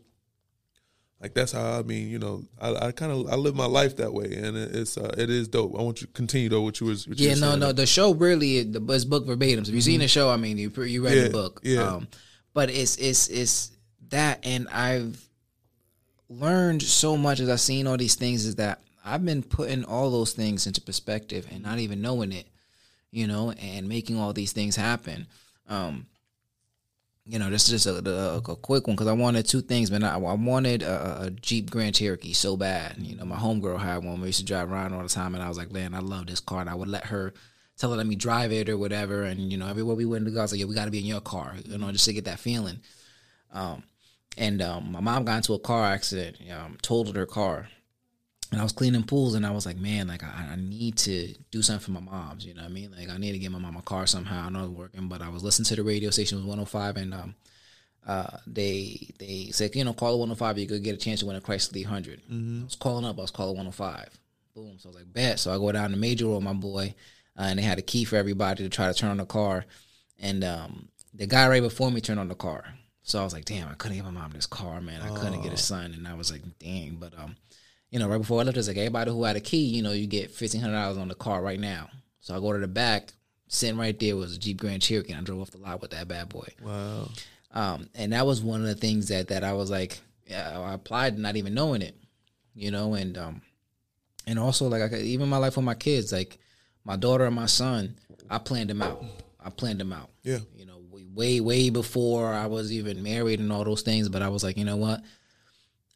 Like that's how I mean, you know, I, I kind of I live my life that way, and it's uh, it is dope. I want you to continue though what you was. What you Yeah, were no, no. The show really the it's book verbatim. So if you've seen the show, I mean, you you read Mm-hmm. Yeah, the book. yeah. Um, but it's it's it's that, and I've learned so much as I've seen all these things. Is that I've been putting all those things into perspective and not even knowing it, you know, and making all these things happen. Um, you know, this is just a, a, a quick one because I wanted two things, man. I, I wanted a, a Jeep Grand Cherokee so bad. You know, my homegirl had one. We used to drive around all the time, and I was like, man, I love this car. And I would let her tell her let me drive it or whatever. And you know, everywhere we went to I was like, yeah, we got to be in your car, you know, just to get that feeling. Um, and um, my mom got into a car accident, um, totaled her car, and I was cleaning pools, and I was like, man, like I, I need to do something for my mom's. You know what I mean? Like I need to get my mom a car somehow. I know it's working, but I was listening to the radio station it was 105, and um, uh, they they said, you know, call it 105, you could get a chance to win a Chrysler 300. I was calling up, I was calling 105. Boom. So I was like, bet. So I go down to Major Road, my boy, uh, and they had a key for everybody to try to turn on the car, and um, the guy right before me turned on the car. So I was like, damn, I couldn't get my mom this car, man. I couldn't get a son, and I was like, dang. But um, you know, right before I left, it's like everybody who had a key, you know, you get fifteen hundred dollars on the car right now. So I go to the back, sitting right there was a Jeep Grand Cherokee, and I drove off the lot with that bad boy. Wow. Um, and that was one of the things that that I was like, yeah, I applied not even knowing it, you know, and um, and also like I could, even my life with my kids, like my daughter and my son, I planned them out. I planned them out. Yeah. You know, way- way way before I was even married and all those things. But I was like, you know what?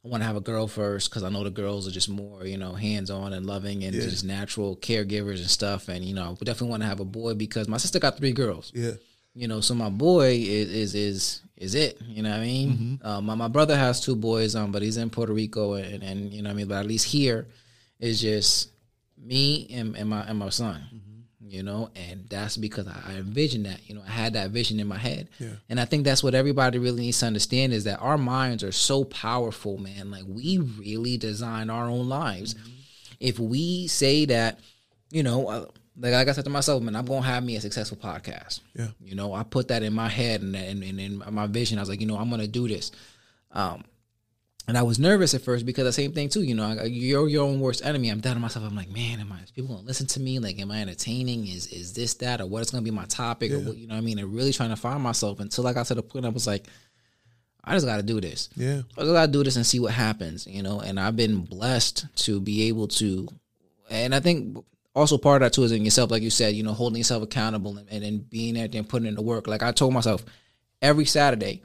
I want to have a girl first because I know the girls are just more, you know, hands on and loving and Yeah. just natural caregivers and stuff. And you know, we definitely want to have a boy because my sister got three girls Yeah. you know, so my boy is is is, is it. You know what I mean? Uh, my my brother has two boys, um, but he's in Puerto Rico, and, and you know what I mean. But at least here is just me and, and my and my son. You know, and that's because I, I envisioned that. You know, I had that vision in my head, Yeah. and I think that's what everybody really needs to understand is that our minds are so powerful, man. Like we really design our own lives. If we say that, you know, uh, like, like I said to myself, man, I'm gonna have me a successful podcast. Yeah. You know, I put that in my head and and, and in my vision. I was like, you know, I'm gonna do this. Um, and I was nervous at first because the same thing too. You know, I, you're your own worst enemy. I'm doubting myself. I'm like, man, am I? People gonna listen to me? Like, am I entertaining? Is is this that or what is gonna be my topic or what? You know, what I mean, and really trying to find myself until like I got to the point I was like, I just got to do this. Yeah. I just gotta do this and see what happens, you know. And I've been blessed to be able to, and I think also part of that too is in yourself, like you said, you know, holding yourself accountable and, and then being there and putting in the work. Like I told myself, every Saturday,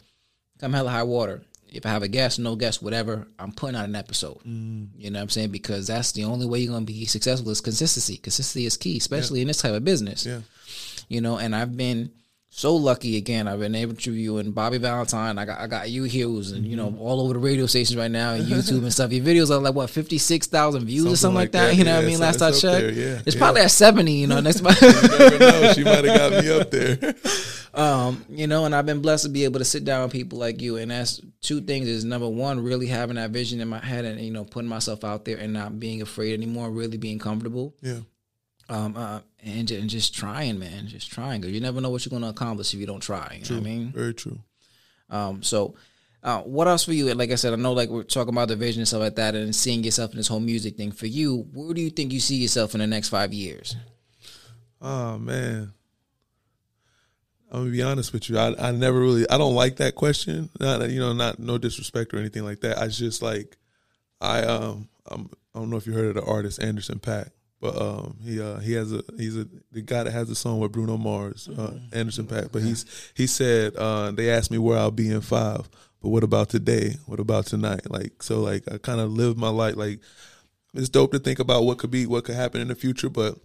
come hella high water. If I have a guest, no guest, whatever, I'm putting out an episode. Mm. You know what I'm saying? Because that's the only way you're gonna be successful is consistency. Consistency is key, especially in this type of business. Yeah. You know, and I've been so lucky again. I've been able to you and Bobby Valentine. I got I got you here who's and you know Mm-hmm. all over the radio stations right now and YouTube and stuff. Your videos are like what fifty six thousand views or Something something like that. that. You know what I mean? Last I checked, there, yeah, it's yeah. probably at seventy. You know, <laughs> next. month. You never know. She might have got me up there. <laughs> um, you know, and I've been blessed to be able to sit down with people like you. And that's two things is number one, really having that vision in my head and, you know, putting myself out there and not being afraid anymore, really being comfortable. Yeah. Um, uh, and, and just trying, man, just trying. Cause you never know what you're going to accomplish if you don't try. You know what I mean? Very true. Um, so, uh, what else for you? Like I said, I know like we're talking about the vision and stuff like that and seeing yourself in this whole music thing. For you, where do you think you see yourself in the next five years? Oh man. I'm gonna be honest with you. I, I never really I don't like that question. Not you know, not no disrespect or anything like that. I just like I um I'm, I don't know if you heard of the artist Anderson .Paak, but um he uh he has a he's a the guy that has a song with Bruno Mars, uh, Anderson .Paak. But he's he said uh they asked me where I'll be in five, but what about today? What about tonight? Like so like I kind of live my life like it's dope to think about what could be what could happen in the future, but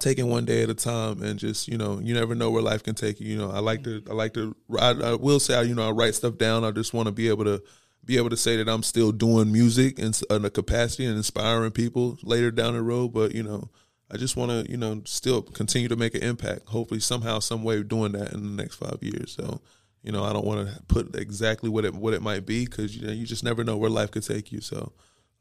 taking one day at a time and just you know you never know where life can take you you know i like to i like to i, I will say you know i write stuff down i just want to be able to be able to say that i'm still doing music in, in a capacity and inspiring people later down the road but you know i just want to you know still continue to make an impact hopefully somehow some way doing that in the next five years so you know i don't want to put exactly what it what it might be because you know you just never know where life could take you so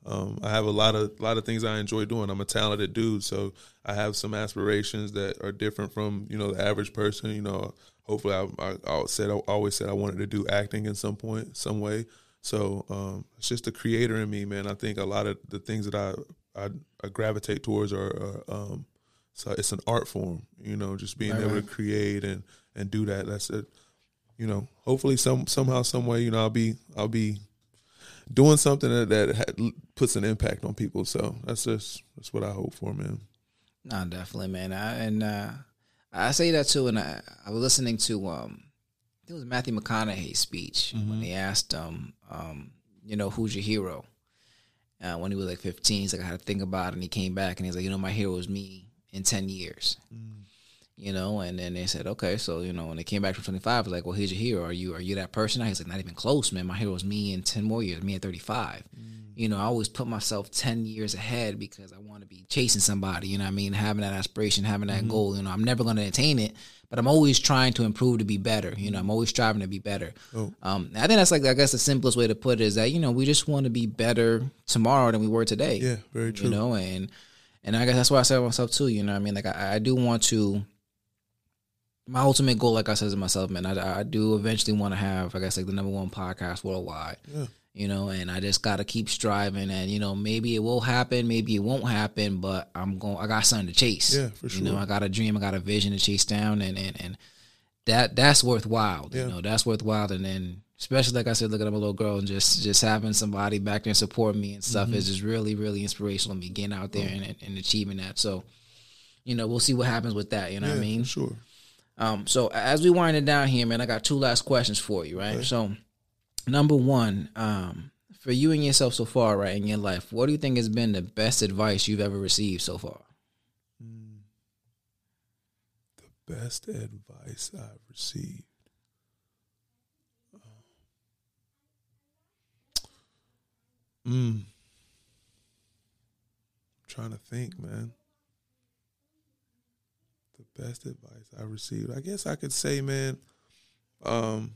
um, I have a lot of lot of things I enjoy doing. I'm a talented dude, so I have some aspirations that are different from you know the average person. You know, hopefully, I, I, I said I always said I wanted to do acting in some point, some way. So um, it's just the creator in me, man. I think a lot of the things that I I, I gravitate towards are, are um, so it's an art form. You know, just being Right, able right. to create and and do that. That's it. You know, hopefully some somehow some way, you know, I'll be I'll be doing something that, that ha- puts an impact on people. So that's just that's what I hope for, man. No, definitely, man. I, and uh, I say that too. And I, I was listening to um, it was Matthew McConaughey's speech when they asked him, um, you know, who's your hero? Uh, when he was like 15, he's like, I had to think about it. And he came back and he's like, you know, my hero is me in 10 years. You know, and then they said, okay, so you know, when they came back from 25, I was like, well, here's your hero. Are you are you that person? He's like, not even close, man. My hero is me in 10 more years, me at 35. You know, I always put myself 10 years ahead because I want to be chasing somebody, you know what I mean? Having that aspiration, having that goal. You know, I'm never going to attain it, but I'm always trying to improve to be better. You know, I'm always striving to be better. Oh. Um, I think that's like, I guess the simplest way to put it is that, you know, we just want to be better tomorrow than we were today. Yeah, very true. You know, and, and I guess that's why I said to myself too, you know I mean? Like, I, I do want to, my ultimate goal, like I said to myself, man, I, I do eventually want to have, I guess, like the number one podcast worldwide. Yeah. You know, and I just got to keep striving, and you know, maybe it will happen, maybe it won't happen, but I'm going. I got something to chase. Yeah, for sure. You know. I got a dream, I got a vision to chase down, and and and that that's worthwhile. Yeah. You know, that's worthwhile, and then especially like I said, looking at my little girl and just just having somebody back there and support me and stuff Mm-hmm. is just really really inspirational. To me getting out Oh. there and, and achieving that. So, you know, we'll see what happens with that. You know yeah, what I mean? for sure. Um, so as we wind it down here, man, I got two last questions for you, right? So, number one, um, for you and yourself so far, right, in your life, what do you think has been the best advice you've ever received so far? The best advice I've received. Mm. I'm trying to think, man. The best advice I received. I guess I could say, man, um,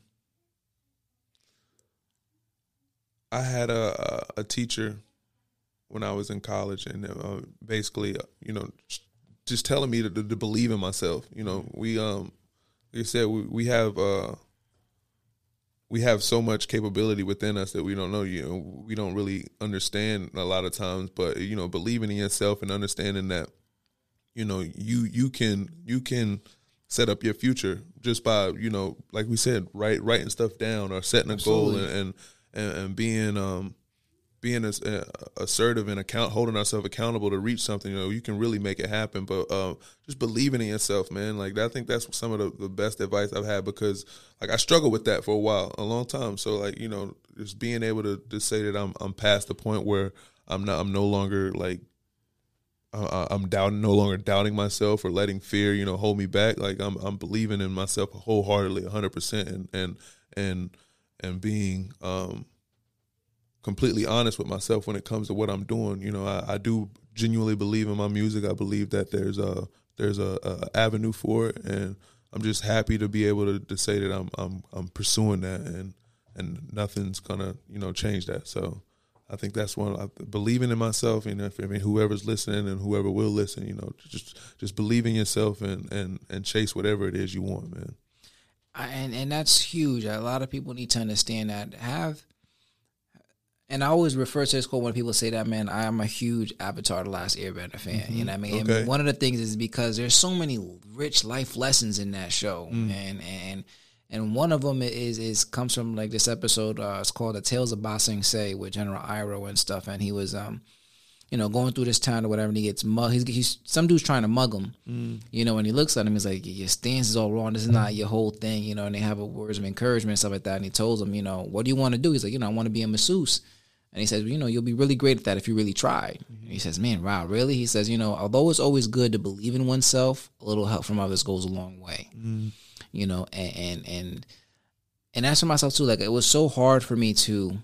I had a, a a teacher when I was in college, and uh, basically, uh, you know, just- telling me to, to believe in myself. You know, we um, like I said, we, we have uh, we have so much capability within us that we don't know. You know, we don't really understand a lot of times. But you know, believing in yourself and understanding that, you know, you you can you can set up your future just by you know, like we said, write writing stuff down or setting a goal and and and, and being um being as, uh, assertive and account holding ourselves accountable to reach something. You know, you can really make it happen. But uh, just believing in yourself, man. Like I think that's some of the, the best advice I've had because like I struggled with that for a while, a long time. So like you know, just being able to to say that I'm I'm past the point where I'm not I'm no longer like uh, I'm doubting, no longer doubting myself or letting fear, you know, hold me back. Like I'm, I'm believing in myself wholeheartedly, 100, percent and and and and being um, completely honest with myself when it comes to what I'm doing. You know, I, I do genuinely believe in my music. I believe that there's a there's a, a, avenue for it, and I'm just happy to be able to, to say that I'm I'm I'm pursuing that, and and nothing's gonna you know change that. So I think that's one. I, believing in myself, and if, I mean whoever's listening and whoever will listen, you know, just just believe in yourself and and and chase whatever it is you want, man. I, and and that's huge. A lot of people need to understand that. Have and I always refer to this quote when people say that, man, I am a huge Avatar The Last Airbender fan. Mm-hmm. You know what I mean? Okay. One of the things is because there's so many rich life lessons in that show. Mm. And and and one of them is is comes from like this episode. Uh, it's called "The Tales of Ba Sing Se" with General Iroh and stuff. And he was, um, you know, going through this town or whatever, and he gets mugged. He's, he's some dude's trying to mug him, mm. you know. And he looks at him, he's like, "Your stance is all wrong. This is not your whole thing, you know." And they have a words of encouragement and stuff like that. And he tells him, you know, "What do you want to do?" He's like, "You know, I want to be a masseuse." And he says, well, you know, you'll be really great at that if you really try." Mm-hmm. he says, man, wow, really? He says, you know, although it's always good to believe in oneself, a little help from others goes a long way. Mm. You know, and and and and that's for myself too. Like it was so hard for me to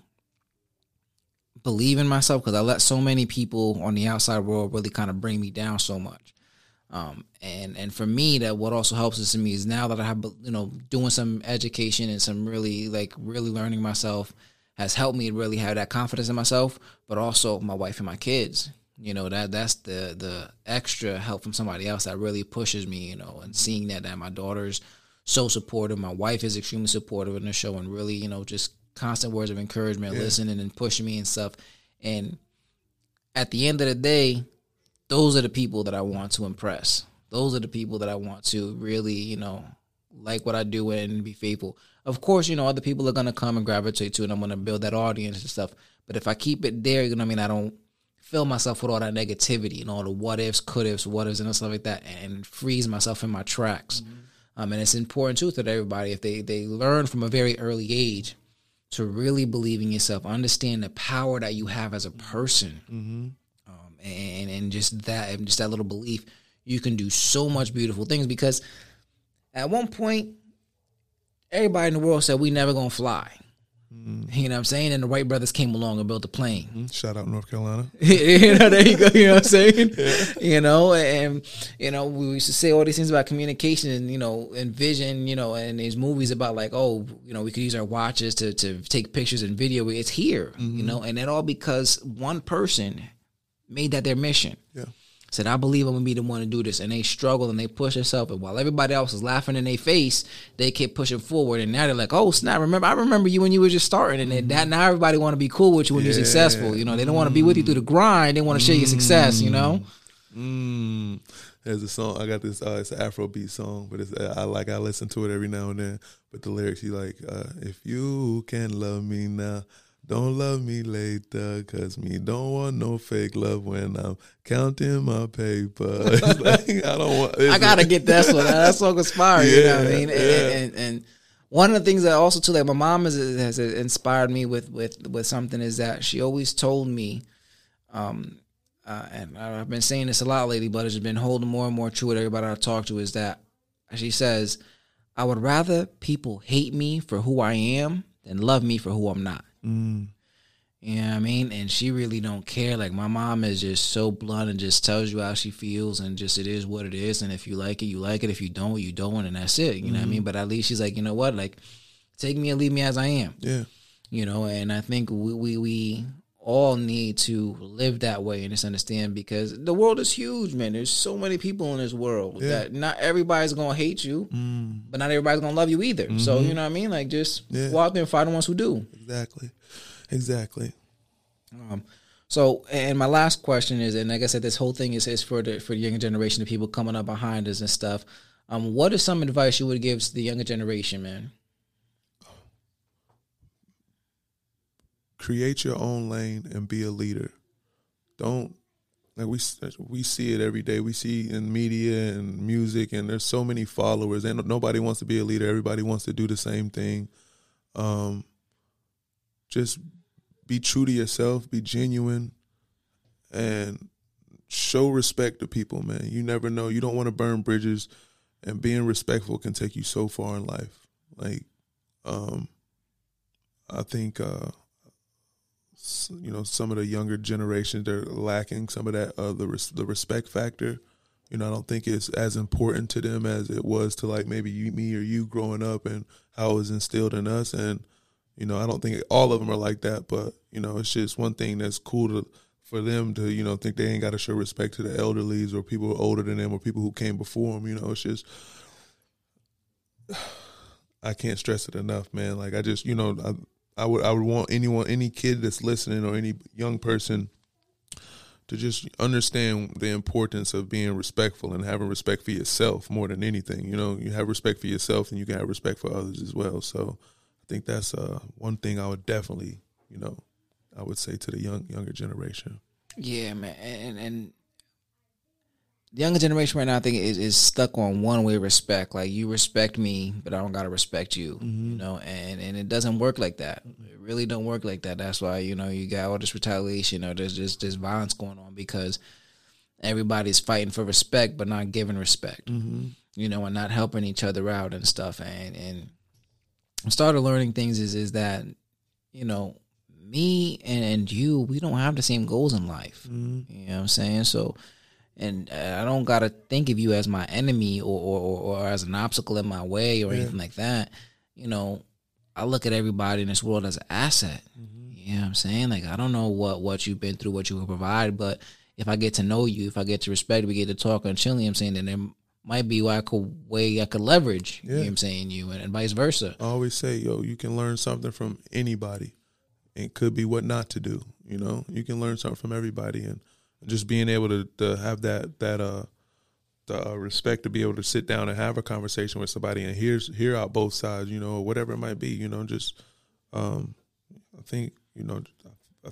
believe in myself because I let so many people on the outside world really kind of bring me down so much. Um, and and for me, that what also helps is to me is now that I have you know doing some education and some really like really learning myself has helped me really have that confidence in myself, but also my wife and my kids. You know that that's the the extra help from somebody else that really pushes me. You know, and seeing that that my daughters so supportive. My wife is extremely supportive in the show and really, you know, just constant words of encouragement, yeah. listening and pushing me and stuff. And at the end of the day, those are the people that I want to impress. Those are the people that I want to really, you know, like what I do and be faithful. Of course, you know, other people are gonna come and gravitate to and I'm gonna build that audience and stuff. But if I keep it there, you know I mean, I don't fill myself with all that negativity and all the what ifs, could ifs, what ifs and stuff like that and freeze myself in my tracks. Mm-hmm um, and it's important too that everybody, if they they learn from a very early age to really believe in yourself, understand the power that you have as a person, mm-hmm. um, and and just that, and just that little belief, you can do so much beautiful things. Because at one point, everybody in the world said we never gonna fly. Mm. You know what I'm saying? And the Wright brothers came along and built a plane. Mm-hmm. Shout out North Carolina. <laughs> you know, there you go. You know what I'm saying? <laughs> yeah. You know, and you know, we used to say all these things about communication and you know, and vision. You know, and these movies about like, oh, you know, we could use our watches to to take pictures and video. It's here. Mm-hmm. You know, and it all because one person made that their mission. Yeah said, I believe I'm gonna be the one to do this. And they struggle and they push themselves. And while everybody else is laughing in their face, they keep pushing forward. And now they're like, oh, snap, remember, I remember you when you were just starting. And mm-hmm. that now everybody wanna be cool with you when yeah. you're successful. You know, they don't wanna be with you through the grind. They wanna share your success, you know? Mm. There's a song I got this. Uh, it's an Afrobeat song, but it's I like I listen to it every now and then. But the lyrics, he like, uh, "If you can love me now, don't love me later, cause me don't want no fake love when I'm counting my paper. <laughs> like, I don't want. I gotta get that one. That song inspired. Yeah, you know what I mean? And, yeah. and, and, one of the things that also too, like my mom has, has inspired me with with with something is that she always told me, um, uh, and I've been saying this a lot lately, but it's been holding more and more true with everybody I talk to is that she says, I would rather people hate me for who I am than love me for who I'm not. Mm. You know what I mean? And she really don't care. Like my mom is just so blunt and just tells you how she feels and just it is what it is. And if you like it, you like it. If you don't, you don't, and that's it. You mm-hmm. know what I mean? Mm-hmm. But at least she's like, you know what? Like, take me and leave me as I am. Yeah. You know, and I think we we, we all need to live that way and just understand because the world is huge, man. There's so many people in this world yeah. that not everybody's gonna hate you, mm. but not everybody's gonna love you either. Mm-hmm. So you know what I mean? Like just yeah. go out there and find the ones who do. Exactly. Exactly. Um, so, and my last question is, and like I said, this whole thing is, is for the for the younger generation, the people coming up behind us and stuff. Um, what is some advice you would give to the younger generation, man? Create your own lane and be a leader. Don't like we we see it every day. We see in media and music, and there's so many followers, and nobody wants to be a leader. Everybody wants to do the same thing. Um, just be true to yourself, be genuine, and show respect to people, man. You never know. You don't want to burn bridges, and being respectful can take you so far in life. Like, um, I think, uh, you know, some of the younger generations they're lacking some of that uh, the res- the respect factor. You know, I don't think it's as important to them as it was to like maybe you, me or you growing up and how it was instilled in us. And you know, I don't think all of them are like that, but you know, it's just one thing that's cool to for them to you know think they ain't got to show respect to the elderlies or people older than them or people who came before them. You know, it's just <sighs> I can't stress it enough, man. Like I just you know I, I would I would want anyone any kid that's listening or any young person to just understand the importance of being respectful and having respect for yourself more than anything. You know, you have respect for yourself and you can have respect for others as well. So I think that's uh, one thing I would definitely, you know, I would say to the young younger generation. Yeah, man, and and the younger generation right now, I think is, is stuck on one way respect. Like you respect me, but I don't gotta respect you. Mm-hmm. You know, and and it doesn't work like that. It really don't work like that. That's why you know you got all this retaliation or there's just this violence going on because everybody's fighting for respect but not giving respect. Mm-hmm. You know, and not helping each other out and stuff. And and I started learning things is is that you know me and, and you we don't have the same goals in life. Mm-hmm. You know what I'm saying? So and I don't gotta think of you as my enemy or or, or as an obstacle in my way or yeah. anything like that. You know, I look at everybody in this world as an asset. Mm-hmm. You know what I'm saying? Like I don't know what what you've been through, what you can provide, but if I get to know you, if I get to respect, we get to talk and chill, I'm saying, then there might be I could way I could leverage. Yeah. You know what I'm saying? You and, and vice versa. I always say, yo, you can learn something from anybody. It could be what not to do. You know, you can learn something from everybody, and just being able to, to have that that uh the uh, respect to be able to sit down and have a conversation with somebody and hear hear out both sides, you know, whatever it might be, you know, just um, I think you know, I,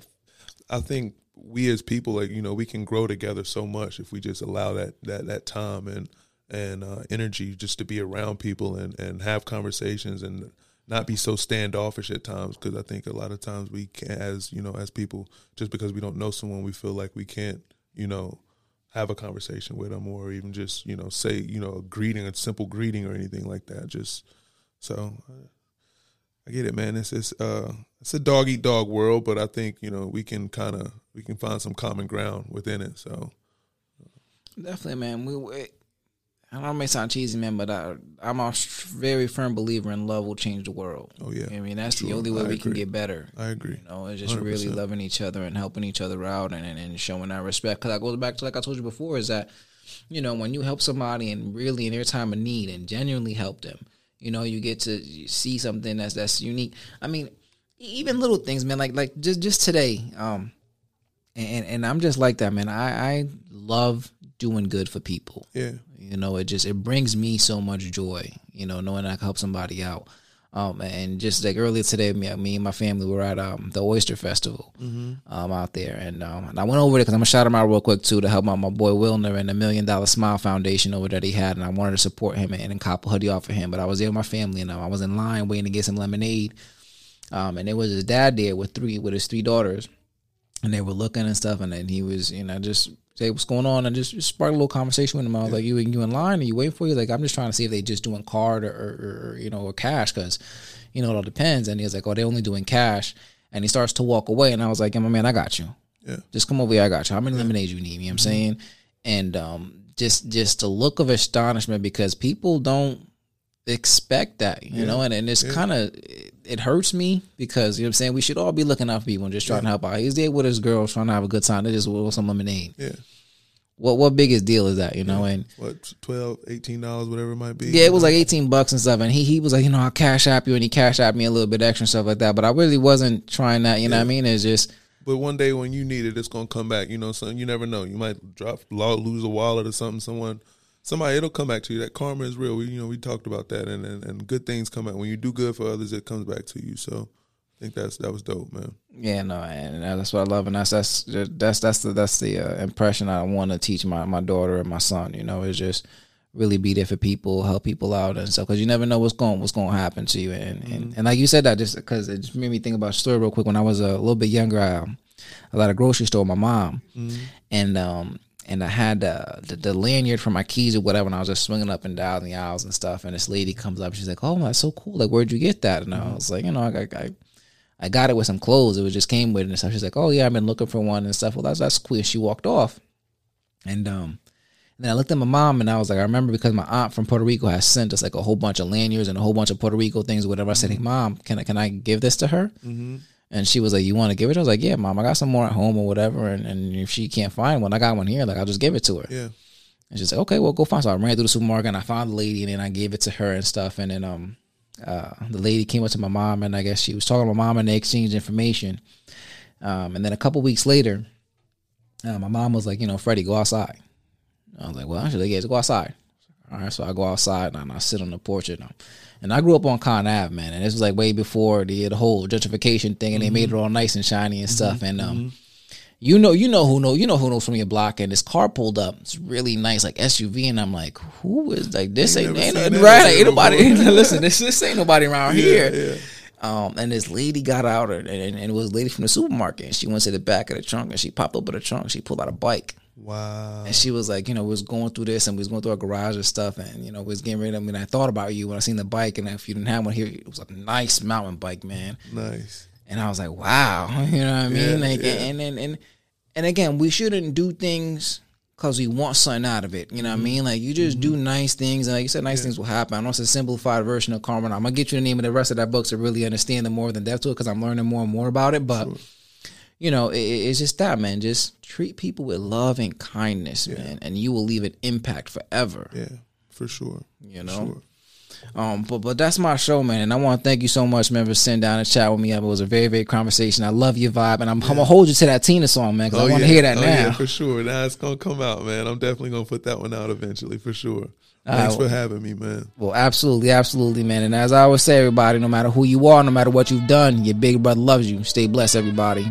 I, think we as people, like you know, we can grow together so much if we just allow that that that time and and uh, energy just to be around people and and have conversations and not be so standoffish at times because I think a lot of times we can as you know as people just because we don't know someone we feel like we can't you know have a conversation with them or even just you know say you know a greeting a simple greeting or anything like that. Just so I get it man. It's it's uh it's a dog eat dog world but I think you know we can kind of we can find some common ground within it so. Definitely man. We I don't may sound cheesy, man, but I, I'm a very firm believer in love will change the world. Oh yeah, I mean that's True. the only way I we agree. can get better. I agree. You know, it's just 100%. really loving each other and helping each other out and, and, and showing that respect. Because I goes back to like I told you before, is that you know when you help somebody and really in their time of need and genuinely help them, you know, you get to see something that's that's unique. I mean, even little things, man. Like like just just today, um, and and I'm just like that, man. I I love doing good for people. Yeah. You know, it just it brings me so much joy. You know, knowing I can help somebody out. Um, and just like earlier today, me, me and my family were at um, the Oyster Festival mm-hmm. um, out there, and, um, and I went over there because I'm gonna shout him out real quick too to help out my boy Wilner and the Million Dollar Smile Foundation over that he had, and I wanted to support him and, and cop a hoodie off for him. But I was there with my family, and I was in line waiting to get some lemonade, um, and it was his dad there with three with his three daughters, and they were looking and stuff, and then he was you know just say what's going on and just, just spark a little conversation with them. I was yeah. like, you you in line? Are you waiting for you? Like, I'm just trying to see if they just doing card or, or, or you know or cash because you know it all depends. And he was like, oh, they only doing cash. And he starts to walk away, and I was like, yeah, my man, I got you. Yeah, just come over here, I got you. How many yeah. lemonades you need? You know what I'm mm-hmm. saying? And um, just just the look of astonishment because people don't expect that, you yeah. know, and, and it's yeah. kind of it hurts me because you know what I'm saying we should all be looking out for people and just trying yeah. to help out. He's there with his girls trying to have a good time. They just want some lemonade. Yeah. What what biggest deal is that, you know? And what 12 18 dollars, whatever it might be. Yeah, it was like eighteen bucks and stuff. And he he was like, you know, I'll cash app you, and he cash app me a little bit extra and stuff like that. But I really wasn't trying that. You know what I mean? It's just. But one day when you need it, it's gonna come back. You know, so you never know. You might drop, lose a wallet or something. Someone somebody it'll come back to you. That karma is real. We you know we talked about that, and and, and good things come out when you do good for others. It comes back to you. So I think that's that was dope, man. Yeah, no, and that's what I love, and that's that's that's that's the that's the uh, impression I want to teach my my daughter and my son. You know, is just really be there for people, help people out and stuff, because you never know what's going what's going to happen to you. And and, and like you said that just because it just made me think about a story real quick. When I was a little bit younger, I, I was at a grocery store with my mom, and um and I had uh, the, the lanyard for my keys or whatever, and I was just swinging up and down the aisles and stuff. And this lady comes up, she's like, "Oh, that's so cool! Like, where'd you get that?" And I was like, "You know, I, I, I got it with some clothes. It was just came with it and stuff." She's like, "Oh yeah, I've been looking for one and stuff." Well, that's that's cool. She walked off, and um, and then I looked at my mom and I was like, I remember because my aunt from Puerto Rico has sent us like a whole bunch of lanyards and a whole bunch of Puerto Rico things or whatever. I said, "Hey, mom, can I can I give this to her?" And she was like, "You want to give it?" I was like, "Yeah, mom. I got some more at home or whatever. And, and if she can't find one, I got one here. Like, I'll just give it to her." Yeah. And she's like, "Okay, well, go find." So I ran through the supermarket and I found the lady, and then I gave it to her and stuff. And then um, uh, the lady came up to my mom, and I guess she was talking to my mom, and they exchanged information. Um, and then a couple weeks later, uh, my mom was like, "You know, Freddie, go outside." I was like, "Well, she's like, yeah, go outside." All right, so I go outside and I sit on the porch and, um, and I grew up on Con Ave, man, and this was like way before the, the whole gentrification thing, and they made it all nice and shiny and stuff. And um, you know, you know who know, you know who knows from your block, and this car pulled up. It's really nice, like SUV, and I'm like, who is like this? Ain't Ain't, ain't, right? Ain't nobody. <laughs> <laughs> listen, this this ain't nobody around here. Yeah. Um, and this lady got out, and, and, and it was a lady from the supermarket. And she went to the back of the trunk, and she popped open the trunk. She pulled out a bike. Wow. And she was like, you know, we was going through this and we was going through our garage and stuff. And, you know, we was getting ready. I mean, I thought about you when I seen the bike. And if you didn't have one here, it was a nice mountain bike, man. Nice. And I was like, wow. <laughs> You know what I mean? Yeah, like, yeah. and, and, and, and again, we shouldn't do things because we want something out of it. You know what I mm-hmm. mean? Like, you just do mm-hmm. nice things. And like you said, nice things will happen. I know it's a simplified version of karma. I'm going to get you the name of the rest of that book to really understand the more than depth to it because I'm learning more and more about it. But, you know, it, it's just that, man. Just treat people with love and kindness, man, and you will leave an impact forever. Yeah, for sure. You know? sure. Um, but but that's my show, man, and I want to thank you so much, man, for sitting down and chat with me. It was a very very conversation. I love your vibe, and I'm, I'm gonna hold you to that Tina song, man, because I want to yeah. hear that oh, now. Yeah, for sure. Now it's gonna come out, man. I'm definitely gonna put that one out eventually, for sure. Thanks for having me, man. Well, absolutely, absolutely, man. And as I always say, everybody, no matter who you are, no matter what you've done, your big brother loves you. Stay blessed, everybody.